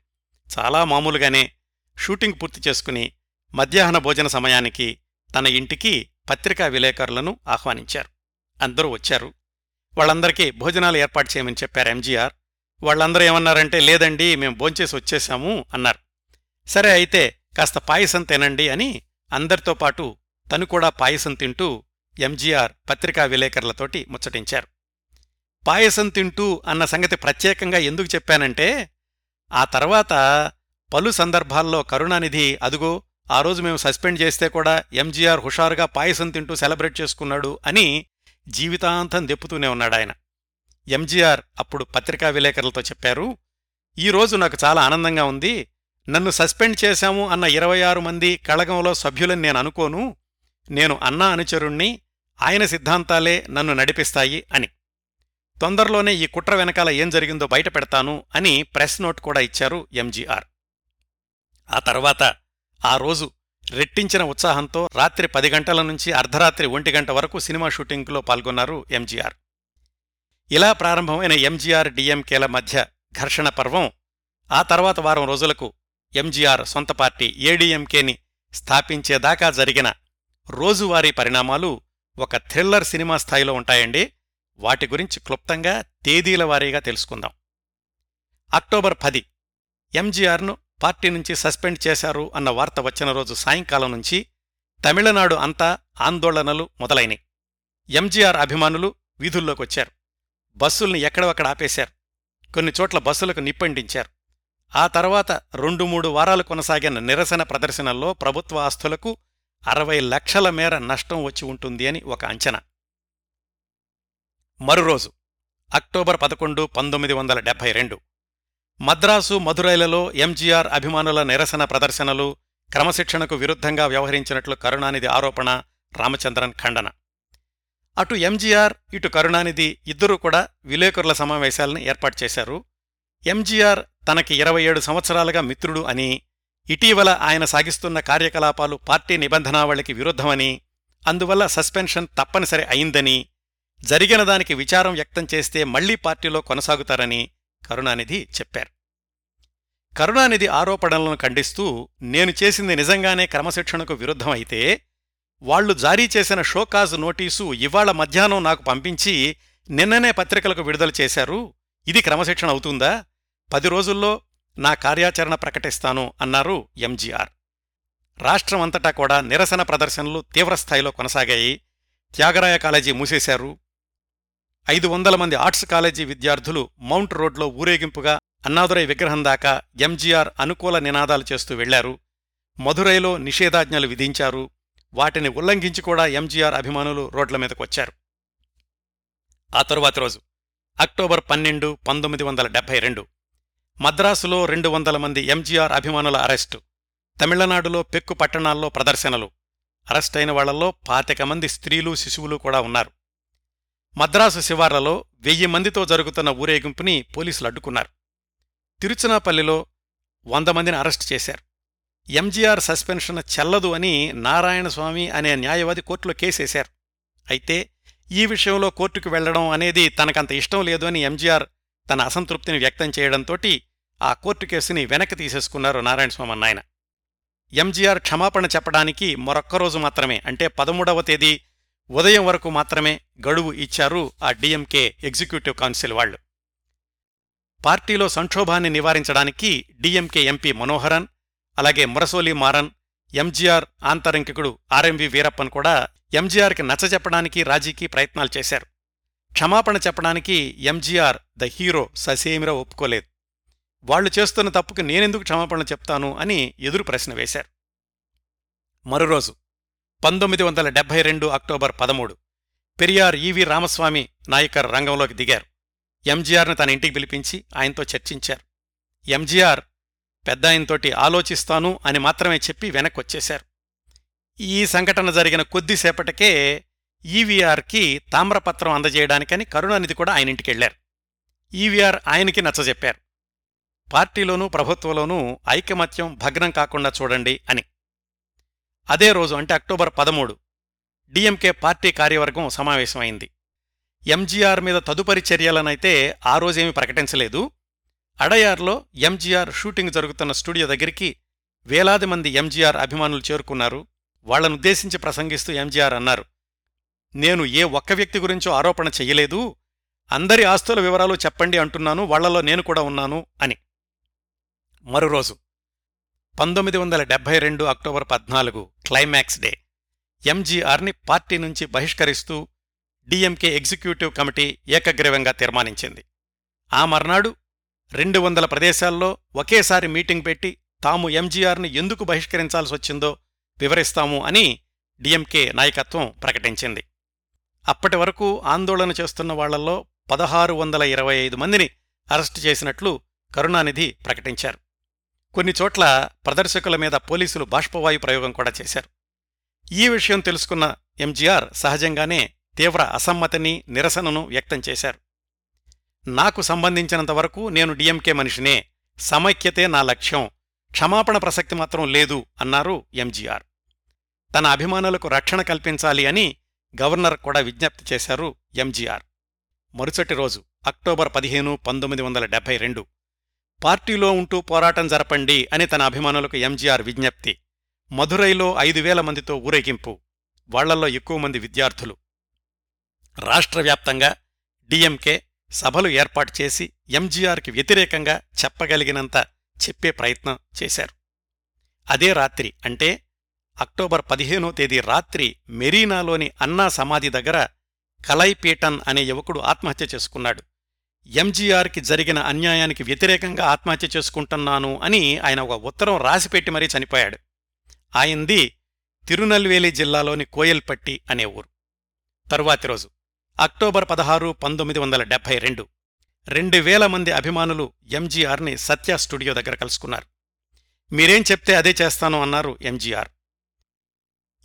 చాలా మామూలుగానే షూటింగ్ పూర్తి చేసుకుని మధ్యాహ్న భోజన సమయానికి తన ఇంటికి పత్రికా విలేకరులను ఆహ్వానించారు. అందరూ వచ్చారు. వాళ్ళందరికీ భోజనాలు ఏర్పాటు చేయమని చెప్పారు ఎంజీఆర్. వాళ్ళందరూ ఏమన్నారంటే లేదండి మేం భోంచేసి వచ్చేశాము అన్నారు. సరే అయితే కాస్త పాయసం తినండి అని అందరితో పాటు తను కూడా పాయసం తింటూ ఎంజీఆర్ పత్రికా విలేకరులతోటి ముచ్చటించారు. పాయసం తింటూ అన్న సంగతి ప్రత్యేకంగా ఎందుకు చెప్పానంటే ఆ తర్వాత పలు సందర్భాల్లో కరుణానిధి అదుగో ఆ రోజు మేము సస్పెండ్ చేస్తే కూడా ఎంజీఆర్ హుషారుగా పాయసం తింటూ సెలబ్రేట్ చేసుకున్నాడు అని జీవితాంతం దెప్పుతూనే ఉన్నాడాయన. ఎంజీఆర్ అప్పుడు పత్రికా విలేకరులతో చెప్పారు ఈ రోజు నాకు చాలా ఆనందంగా ఉంది. నన్ను సస్పెండ్ చేశాము అన్న ఇరవై ఆరు మంది కళగంలో సభ్యులని నేను అనుకోను. నేను అన్నా అనుచరుణ్ణి ఆయన సిద్ధాంతాలే నన్ను నడిపిస్తాయి అని. తొందరలోనే ఈ కుట్ర వెనకాల ఏం జరిగిందో బయట పెడతాను అని ప్రెస్ నోట్ కూడా ఇచ్చారు ఎంజీఆర్. ఆ తర్వాత ఆ రోజు రెట్టించిన ఉత్సాహంతో రాత్రి పది గంటల నుంచి అర్ధరాత్రి ఒంటి గంట వరకు సినిమా షూటింగ్లో పాల్గొన్నారు ఎంజీఆర్. ఇలా ప్రారంభమైన ఎంజీఆర్ డిఎంకేల మధ్య ఘర్షణ పర్వం ఆ తర్వాత వారం రోజులకు ఎంజీఆర్ సొంత పార్టీ ఏడీఎంకేని స్థాపించేదాకా జరిగిన రోజువారీ పరిణామాలు ఒక థ్రిల్లర్ సినిమా స్థాయిలో ఉంటాయండి. వాటి గురించి క్లుప్తంగా తేదీల వారీగా తెలుసుకుందాం. అక్టోబర్ పది ఎంజీఆర్ను పార్టీ నుంచి సస్పెండ్ చేశారు అన్న వార్త వచ్చిన రోజు సాయంకాలం నుంచి తమిళనాడు అంతా ఆందోళనలు మొదలైనవి ఎంజీఆర్ అభిమానులు వీధుల్లోకొచ్చారు. బస్సుల్ని ఎక్కడవక్కడ ఆపేశారు. కొన్ని చోట్ల బస్సులకు నిప్పండించారు. ఆ తర్వాత రెండు మూడు వారాలు కొనసాగిన నిరసన ప్రదర్శనల్లో ప్రభుత్వ ఆస్తులకు అరవై లక్షల మేర నష్టం వచ్చి ఉంటుంది అని ఒక అంచనా. మరురోజు అక్టోబర్ పదకొండు పంతొమ్మిది వందల డెబ్బై రెండు మద్రాసు మధురైలలో ఎంజీఆర్ అభిమానుల నిరసన ప్రదర్శనలు క్రమశిక్షణకు విరుద్ధంగా వ్యవహరించినట్లు కరుణానిధి ఆరోపణ రామచంద్రన్ ఖండన. అటు ఎంజీఆర్ ఇటు కరుణానిధి ఇద్దరూ కూడా విలేకరుల సమావేశాలను ఏర్పాటు చేశారు. ఎంజీఆర్ తనకి ఇరవై ఏడు సంవత్సరాలుగా మిత్రుడు అని ఇటీవల ఆయన సాగిస్తున్న కార్యకలాపాలు పార్టీ నిబంధనావళికి విరుద్ధమని అందువల్ల సస్పెన్షన్ తప్పనిసరి అయిందని జరిగిన దానికి విచారం వ్యక్తం చేస్తే మళ్ళీ పార్టీలో కొనసాగుతారని కరుణానిధి చెప్పారు. కరుణానిధి ఆరోపణలను ఖండిస్తూ నేను చేసింది నిజంగానే క్రమశిక్షణకు విరుద్ధమైతే వాళ్ళు జారీ చేసిన షోకాజ్ నోటీసు ఇవాళ మధ్యాహ్నం నాకు పంపించి నిన్ననే పత్రికలకు విడుదల చేశారు. ఇది క్రమశిక్షణ అవుతుందా? పది రోజుల్లో నా కార్యాచరణ ప్రకటిస్తాను అన్నారు ఎంజీఆర్. రాష్ట్రమంతటా కూడా నిరసన ప్రదర్శనలు తీవ్రస్థాయిలో కొనసాగాయి. త్యాగరాయ కాలేజీ మూసేశారు. ఐదు వందల మంది ఆర్ట్స్ కాలేజీ విద్యార్థులు మౌంట్ రోడ్లో ఊరేగింపుగా అన్నాదురై విగ్రహం దాకా ఎంజీఆర్ అనుకూల నినాదాలు చేస్తూ వెళ్ళారు. మధురైలో నిషేధాజ్ఞలు విధించారు. వాటిని ఉల్లంఘించి కూడా ఎంజీఆర్ అభిమానులు రోడ్ల మీదకొచ్చారు ఆ తరువాతి రోజు అక్టోబర్ పన్నెండు పంతొమ్మిది వందల డెబ్బై రెండు మద్రాసులో రెండు వందల మంది ఎంజీఆర్ అభిమానుల అరెస్టు తమిళనాడులో పెక్కు పట్టణాల్లో ప్రదర్శనలు అరెస్టైన వాళ్ళలో పాతిక మంది స్త్రీలు శిశువులు కూడా ఉన్నారు. మద్రాసు శివార్లలో వెయ్యి మందితో జరుగుతున్న ఊరేగింపుని పోలీసులు అడ్డుకున్నారు. తిరుచునాపల్లిలో వంద మందిని అరెస్టు చేశారు. ఎంజీఆర్ సస్పెన్షన్ చెల్లదు అని నారాయణస్వామి అనే న్యాయవాది కోర్టులో కేసేశారు. అయితే ఈ విషయంలో కోర్టుకు వెళ్ళడం అనేది తనకంత ఇష్టం లేదు అని ఎంజీఆర్ తన అసంతృప్తిని వ్యక్తం చేయడంతోటి ఆ కోర్టు కేసుని వెనక్కి తీసేసుకున్నారు నారాయణస్వామి అన్నాయన ఎంజీఆర్ క్షమాపణ చెప్పడానికి మరొక్క రోజు మాత్రమే అంటే పదమూడవ తేదీ ఉదయం వరకు మాత్రమే గడువు ఇచ్చారు ఆ డిఎంకే ఎగ్జిక్యూటివ్ కౌన్సిల్ వాళ్ళు పార్టీలో సంక్షోభాన్ని నివారించడానికి డిఎంకే ఎంపీ మనోహరన్ అలాగే మురసోలి మారన్ ఎంజీఆర్ ఆంతరంకికుడు ఆర్ఎంవి వీరప్పన్ కూడా ఎంజీఆర్కి నచ్చజెప్పడానికి రాజీకి ప్రయత్నాలు చేశారు. క్షమాపణ చెప్పడానికి ఎంజీఆర్ ద హీరో ససేమిరా ఒప్పుకోలేదు. వాళ్ళు చేస్తున్న తప్పుకి నేనెందుకు క్షమాపణ చెప్తాను అని ఎదురు ప్రశ్న వేశారు. మరోరోజు పంతొమ్మిది వందల డెబ్బై రెండు అక్టోబర్ పదమూడు పెరియార్ ఈవి రామస్వామి నాయకర్ రంగంలోకి దిగారు. ఎంజీఆర్ను తన ఇంటికి పిలిపించి ఆయనతో చర్చించారు. ఎంజీఆర్ పెద్దాయనతోటి ఆలోచిస్తాను అని మాత్రమే చెప్పి వెనక్కొచ్చేశారు. ఈ సంఘటన జరిగిన కొద్దిసేపటికే ఈవీఆర్కి తామ్రపత్రం అందజేయడానికని కరుణానిధి కూడా ఆయన ఇంటికెళ్ళారు ఈవీఆర్ ఆయనకి నచ్చజెప్పారు. పార్టీలోనూ ప్రభుత్వంలోనూ ఐకమత్యం భగ్నం కాకుండా చూడండి అని. అదే రోజు అంటే అక్టోబర్ పదమూడు డిఎంకే పార్టీ కార్యవర్గం సమావేశమైంది. ఎంజీఆర్ మీద తదుపరి చర్యలనైతే ఆ రోజేమీ ప్రకటించలేదు. అడయార్లో ఎంజీఆర్ షూటింగ్ జరుగుతున్న స్టూడియో దగ్గరికి వేలాది మంది ఎంజీఆర్ అభిమానులు చేరుకున్నారు. వాళ్ళనుద్దేశించి ప్రసంగిస్తూ ఎంజీఆర్ అన్నారు నేను ఏ ఒక్క వ్యక్తి గురించో ఆరోపణ చెయ్యలేదు. అందరి ఆస్తుల వివరాలు చెప్పండి అంటున్నాను. వాళ్ళలో నేను కూడా ఉన్నాను అని. మరోరోజు పంతొమ్మిది వందల డెబ్బై రెండు అక్టోబర్ పద్నాలుగు క్లైమాక్స్ డే. ఎంజీఆర్ని పార్టీ నుంచి బహిష్కరిస్తూ డిఎంకే ఎగ్జిక్యూటివ్ కమిటీ ఏకగ్రీవంగా తీర్మానించింది. ఆ మర్నాడు రెండు వందల ప్రదేశాల్లో ఒకేసారి మీటింగ్ పెట్టి తాము ఎంజీఆర్ని ఎందుకు బహిష్కరించాల్సి వచ్చిందో వివరిస్తాము అని డిఎంకే నాయకత్వం ప్రకటించింది. అప్పటి వరకు ఆందోళన చేస్తున్న వాళ్ళలో పదహారు వందల ఇరవై ఐదు మందిని అరెస్టు చేసినట్లు కరుణానిధి ప్రకటించారు. కొన్ని చోట్ల ప్రదర్శకుల మీద పోలీసులు బాష్పవాయు ప్రయోగం కూడా చేశారు. ఈ విషయం తెలుసుకున్న ఎంజీఆర్ సహజంగానే తీవ్ర అసమ్మతిని నిరసనను వ్యక్తం చేశారు. నాకు సంబంధించినంతవరకు నేను డిఎంకే మనిషినే. సమైక్యతే నా లక్ష్యం. క్షమాపణ ప్రసక్తి మాత్రం లేదు అన్నారు ఎంజీఆర్ తన అభిమానులకు రక్షణ కల్పించాలి అని గవర్నర్ కూడా విజ్ఞప్తి చేశారు ఎంజీఆర్ మరుసటి రోజు అక్టోబర్ పదిహేను పంతొమ్మిది వందల డెబ్బై రెండు. పార్టీలో ఉంటూ పోరాటం జరపండి అని తన అభిమానులకు ఎంజీఆర్ విజ్ఞప్తి. మధురైలో ఐదు వేల మందితో ఊరేగింపు. వాళ్ళల్లో ఎక్కువ మంది విద్యార్థులు. రాష్ట్రవ్యాప్తంగా డిఎంకే సభలు ఏర్పాటు చేసి ఎంజీఆర్కి వ్యతిరేకంగా చెప్పగలిగినంత చెప్పే ప్రయత్నం చేశారు. అదే రాత్రి అంటే అక్టోబర్ పదిహేనో తేదీ రాత్రి మెరీనాలోని అన్నా సమాధి దగ్గర కలైపీటన్ అనే యువకుడు ఆత్మహత్య చేసుకున్నాడు. ఎంజీఆర్కి జరిగిన అన్యాయానికి వ్యతిరేకంగా ఆత్మహత్య చేసుకుంటున్నాను అని ఆయన ఒక ఉత్తరం రాసిపెట్టి మరీ చనిపోయాడు. ఆయనది తిరునల్వేలి జిల్లాలోని కోయల్పట్టి అనే ఊరు. తరువాతి రోజు అక్టోబర్ పదహారు పంతొమ్మిది వందల డెబ్బై రెండు. రెండు వేల మంది అభిమానులు ఎంజీఆర్ని సత్య స్టూడియో దగ్గర కలుసుకున్నారు. మీరేం చెప్తే అదే చేస్తాను అన్నారు ఎంజీఆర్.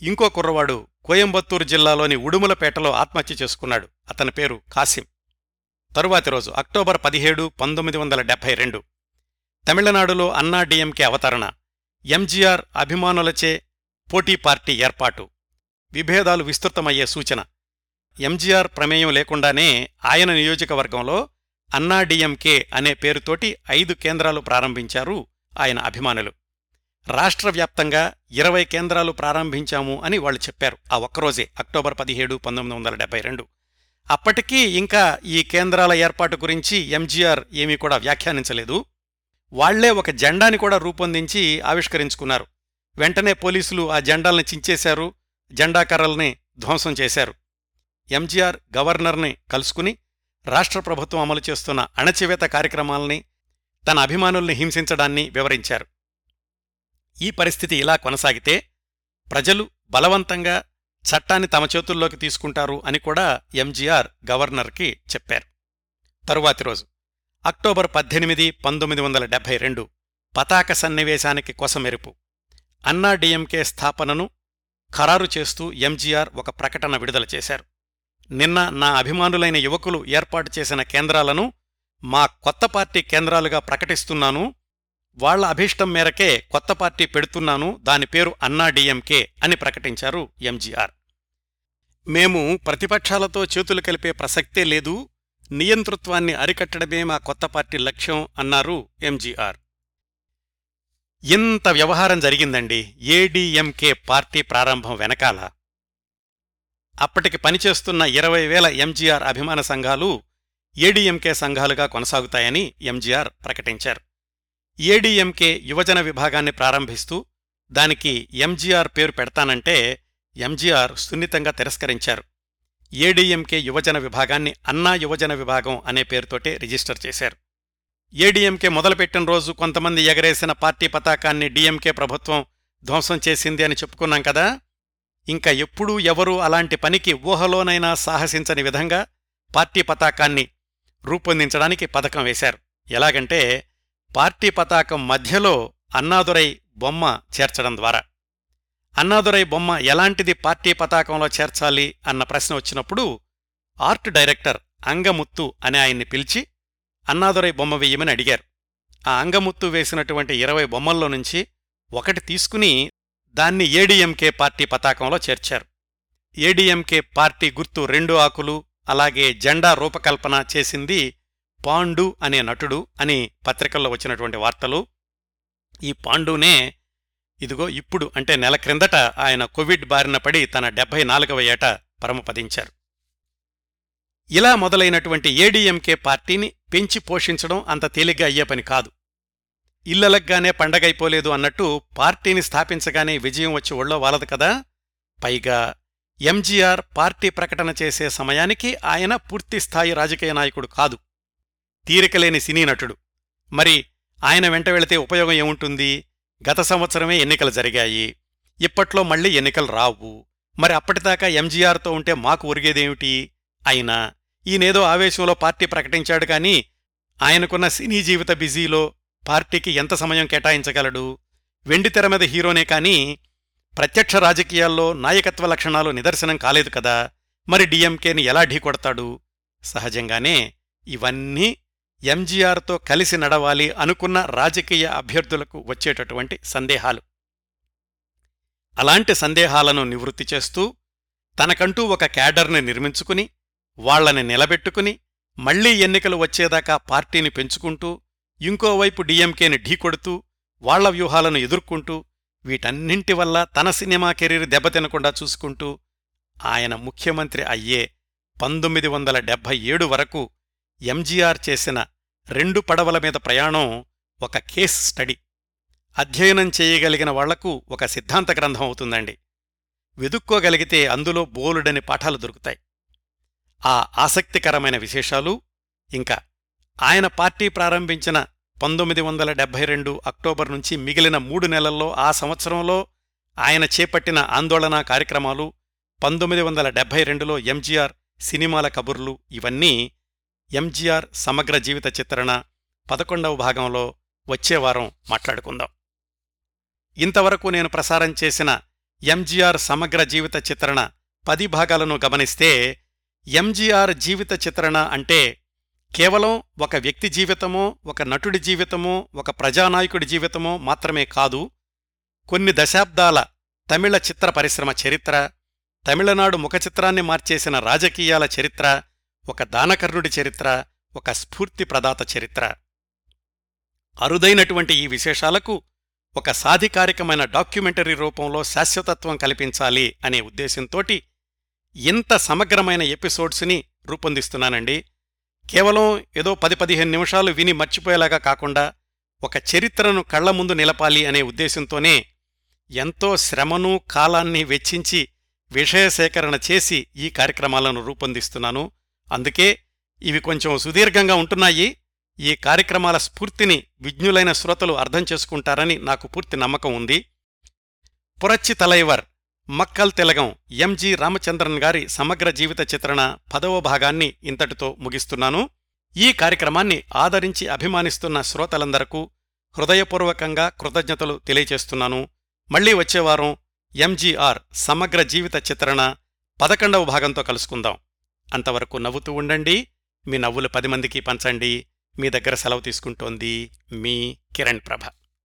ఇంకో కుర్రవాడు కోయంబత్తూరు జిల్లాలోని ఉడుములపేటలో ఆత్మహత్య చేసుకున్నాడు. అతని పేరు కాసిం. తరువాతి రోజు అక్టోబర్ పదిహేడు పంతొమ్మిది వందల డెబ్బై రెండు. తమిళనాడులో అన్నా డిఎంకే అవతరణ. ఎంజీఆర్ అభిమానులచే పోటీ పార్టీ ఏర్పాటు. విభేదాలు విస్తృతమయ్యే సూచన. ఎంజీఆర్ ప్రమేయం లేకుండానే ఆయన నియోజకవర్గంలో అన్నాడిఎంకే అనే పేరుతోటి ఐదు కేంద్రాలు ప్రారంభించారు ఆయన అభిమానులు. రాష్ట్ర వ్యాప్తంగా ఇరవై కేంద్రాలు ప్రారంభించాము అని వాళ్ళు చెప్పారు ఆ ఒక్కరోజే అక్టోబర్ పదిహేడు పంతొమ్మిది వందల డెబ్బై రెండు. అప్పటికీ ఇంకా ఈ కేంద్రాల ఏర్పాటు గురించి ఎంజీఆర్ ఏమీ కూడా వ్యాఖ్యానించలేదు. వాళ్ళే ఒక జెండాని కూడా రూపొందించి ఆవిష్కరించుకున్నారు. వెంటనే పోలీసులు ఆ జెండాల్ని చించేశారు జెండాకర్రల్ని ధ్వంసం చేశారు. ఎంజీఆర్ గవర్నర్ని కలుసుకుని రాష్ట్ర ప్రభుత్వం అమలు చేస్తున్న అణచివేత కార్యక్రమాల్ని తన అభిమానుల్ని హింసించడాన్ని వివరించారు. ఈ పరిస్థితి ఇలా కొనసాగితే ప్రజలు బలవంతంగా చట్టాన్ని తమ చేతుల్లోకి తీసుకుంటారు అని కూడా ఎంజీఆర్ గవర్నర్కి చెప్పారు. తరువాతి రోజు అక్టోబర్ పద్దెనిమిది పంతొమ్మిది వందల డెబ్బై రెండు పతాక సన్నివేశానికి కొసమెరుపు. అన్నా డిఎంకే స్థాపనను ఖరారు చేస్తూ ఎంజీఆర్ ఒక ప్రకటన విడుదల చేశారు. నిన్న నా అభిమానులైన యువకులు ఏర్పాటు చేసిన కేంద్రాలను మా కొత్త పార్టీ కేంద్రాలుగా ప్రకటిస్తున్నాను. వాళ్ళ అభీష్టం మేరకే కొత్త పార్టీ పెడుతున్నాను. దాని పేరు అన్నా డిఎంకే అని ప్రకటించారు ఎంజీఆర్. మేము ప్రతిపక్షాలతో చేతులు కలిపే ప్రసక్తే లేదు. నియంతృత్వాన్ని అరికట్టడమే మా కొత్త పార్టీ లక్ష్యం అన్నారు ఎంజీఆర్. ఇంత వ్యవహారం జరిగిందండి. ఏడీఎంకే పార్టీ ప్రారంభం వెనకాల అప్పటికి పనిచేస్తున్న ఇరవై వేల ఎంజీఆర్ అభిమాన సంఘాలు ఏడీఎంకే సంఘాలుగా కొనసాగుతాయని ఎంజీఆర్ ప్రకటించారు. ఏడీఎంకే యువజన విభాగాన్ని ప్రారంభిస్తూ దానికి ఎంజీఆర్ పేరు పెడతానంటే ఎంజీఆర్ సున్నితంగా తిరస్కరించారు. ఏడీఎంకే యువజన విభాగాన్ని అన్నా యువజన విభాగం అనే పేరుతోటే రిజిస్టర్ చేశారు. ఏడీఎంకే మొదలుపెట్టిన రోజు కొంతమంది ఎగరేసిన పార్టీ పతాకాన్ని డీఎంకే ప్రభుత్వం ధ్వంసం చేసింది అని చెప్పుకున్నాం కదా? ఇంకా ఎప్పుడూ ఎవరూ అలాంటి పనికి ఊహలోనైనా సాహసించని విధంగా పార్టీ పతాకాన్ని రూపొందించడానికి పథకం వేశారు. ఎలాగంటే పార్టీ పతాకం మధ్యలో అన్నాదురై బొమ్మ చేర్చడం ద్వారా. అన్నాదురై బొమ్మ ఎలాంటిది పార్టీ పతాకంలో చేర్చాలి అన్న ప్రశ్న వచ్చినప్పుడు ఆర్ట్ డైరెక్టర్ అంగముత్తు అనే ఆయన్ని పిలిచి అన్నాదురై బొమ్మ వేయమని అడిగారు. ఆ అంగముత్తు వేసినటువంటి ఇరవై బొమ్మల్లో నుంచి ఒకటి తీసుకుని దాన్ని ఏడీఎంకే పార్టీ పతాకంలో చేర్చారు. ఏడీఎంకే పార్టీ గుర్తు రెండు ఆకులు అలాగే జెండా రూపకల్పన చేసింది పాండు అనే నటుడు అని పత్రికల్లో వచ్చినటువంటి వార్తలు. ఈ పాండునే ఇదిగో ఇప్పుడు అంటే నెల క్రిందట ఆయన కోవిడ్ బారిన పడి తన డెబ్బై నాలుగవ ఏట పరమపదించారు. ఇలా మొదలైనటువంటి ఏడీఎంకే పార్టీని పెంచి పోషించడం అంత తేలిగ్గా అయ్యే పని కాదు. ఇల్లలగ్గానే పండగైపోలేదు అన్నట్టు పార్టీని స్థాపించగానే విజయం వచ్చి ఒళ్ళో వాలదు కదా. పైగా ఎంజీఆర్ పార్టీ ప్రకటన చేసే సమయానికి ఆయన పూర్తిస్థాయి రాజకీయ నాయకుడు కాదు. తీరికలేని సినీ నటుడు. మరి ఆయన వెంట వెళితే ఉపయోగం ఏముంటుంది? గత సంవత్సరమే ఎన్నికలు జరిగాయి. ఇప్పట్లో మళ్ళీ ఎన్నికలు రావు. మరి అప్పటిదాకా ఎంజీఆర్తో ఉంటే మాకు ఒరిగేదేమిటి? అయినా ఈయనేదో ఆవేశంలో పార్టీ ప్రకటించాడు కానీ ఆయనకున్న సినీ జీవిత బిజీలో పార్టీకి ఎంత సమయం కేటాయించగలడు? వెండితెర మీద హీరోనే కాని ప్రత్యక్ష రాజకీయాల్లో నాయకత్వ లక్షణాలు నిదర్శనం కాలేదు కదా. మరి డిఎంకేని ఎలా ఢీకొడతాడు సహజంగానే ఇవన్నీ ఎంజీఆర్తో కలిసి నడవాలి అనుకున్న రాజకీయ అభ్యర్థులకు వచ్చేటటువంటి సందేహాలు. అలాంటి సందేహాలను నివృత్తి చేస్తూ తనకంటూ ఒక క్యాడర్ని నిర్మించుకుని వాళ్ళని నిలబెట్టుకుని మళ్ళీ ఎన్నికలు వచ్చేదాకా పార్టీని పెంచుకుంటూ ఇంకోవైపు డిఎంకేని ఢీకొడుతూ వాళ్ళ వ్యూహాలను ఎదుర్కొంటూ వీటన్నింటి వల్ల తన సినిమా కెరీర్ దెబ్బతినకుండా చూసుకుంటూ ఆయన ముఖ్యమంత్రి అయ్యే పంతొమ్మిది వందల డెబ్భై ఏడు వరకు ఎంజీఆర్ చేసిన రెండు పడవల మీద ప్రయాణం ఒక కేస్ స్టడీ. అధ్యయనం చేయగలిగిన వాళ్ళకు ఒక సిద్ధాంత గ్రంథం అవుతుందండి. వెదుక్కోగలిగితే అందులో బోలుడని పాఠాలు దొరుకుతాయి. ఆ ఆసక్తికరమైన విశేషాలు ఇంకా ఆయన పార్టీ ప్రారంభించిన పంతొమ్మిది వందల డెబ్బై రెండు అక్టోబర్ నుంచి మిగిలిన మూడు నెలల్లో ఆ సంవత్సరంలో ఆయన చేపట్టిన ఆందోళన కార్యక్రమాలు పంతొమ్మిది వందల డెబ్బై రెండులో ఎంజీఆర్ సినిమాల కబుర్లు ఇవన్నీ ఎంజీఆర్ సమగ్ర జీవిత చిత్రణ పదకొండవ భాగంలో వచ్చేవారం మాట్లాడుకుందాం. ఇంతవరకు నేను ప్రసారం చేసిన ఎంజీఆర్ సమగ్ర జీవిత చిత్రణ పది భాగాలను గమనిస్తే ఎంజీఆర్ జీవిత చిత్రణ అంటే కేవలం ఒక వ్యక్తి జీవితమో ఒక నటుడి జీవితమో ఒక ప్రజానాయకుడి జీవితమో మాత్రమే కాదు కొన్ని దశాబ్దాల తమిళ చిత్ర పరిశ్రమ చరిత్ర తమిళనాడు ముఖచిత్రాన్ని మార్చేసిన రాజకీయాల చరిత్ర ఒక దానకర్ణుడి చరిత్ర ఒక స్ఫూర్తి ప్రదాత చరిత్ర. అరుదైనటువంటి ఈ విశేషాలకు ఒక సాధికారికమైన డాక్యుమెంటరీ రూపంలో శాశ్వతత్వం కల్పించాలి అనే ఉద్దేశంతోటి ఇంత సమగ్రమైన ఎపిసోడ్స్ని రూపొందిస్తున్నానండి. కేవలం ఏదో పది పదిహేను నిమిషాలు విని మర్చిపోయేలాగా కాకుండా ఒక చరిత్రను కళ్ళ ముందు నిలపాలి అనే ఉద్దేశంతోనే ఎంతో శ్రమను కాలాన్ని వెచ్చించి విషయ సేకరణ చేసి ఈ కార్యక్రమాలను రూపొందిస్తున్నాను. అందుకే ఇవి కొంచెం సుదీర్ఘంగా ఉంటున్నాయి. ఈ కార్యక్రమాల స్ఫూర్తిని విజ్ఞులైన శ్రోతలు అర్థం చేసుకుంటారని నాకు పూర్తి నమ్మకం ఉంది. పురచ్చి తలైవర్ మక్కల్ తెలగం ఎంజి రామచంద్రన్ గారి సమగ్ర జీవిత చిత్రణ పదవ భాగాన్ని ఇంతటితో ముగిస్తున్నాను. ఈ కార్యక్రమాన్ని ఆదరించి అభిమానిస్తున్న శ్రోతలందరకు హృదయపూర్వకంగా కృతజ్ఞతలు తెలియచేస్తున్నాను. మళ్ళీ వచ్చేవారం ఎంజీఆర్ సమగ్ర జీవిత చిత్రణ పదకొండవ భాగంతో కలుసుకుందాం. అంతవరకు నవ్వుతూ ఉండండి. మీ నవ్వులు పది మందికి పంచండి. మీ దగ్గర సెలవు తీసుకుంటోంది మీ కిరణ్ ప్రభ.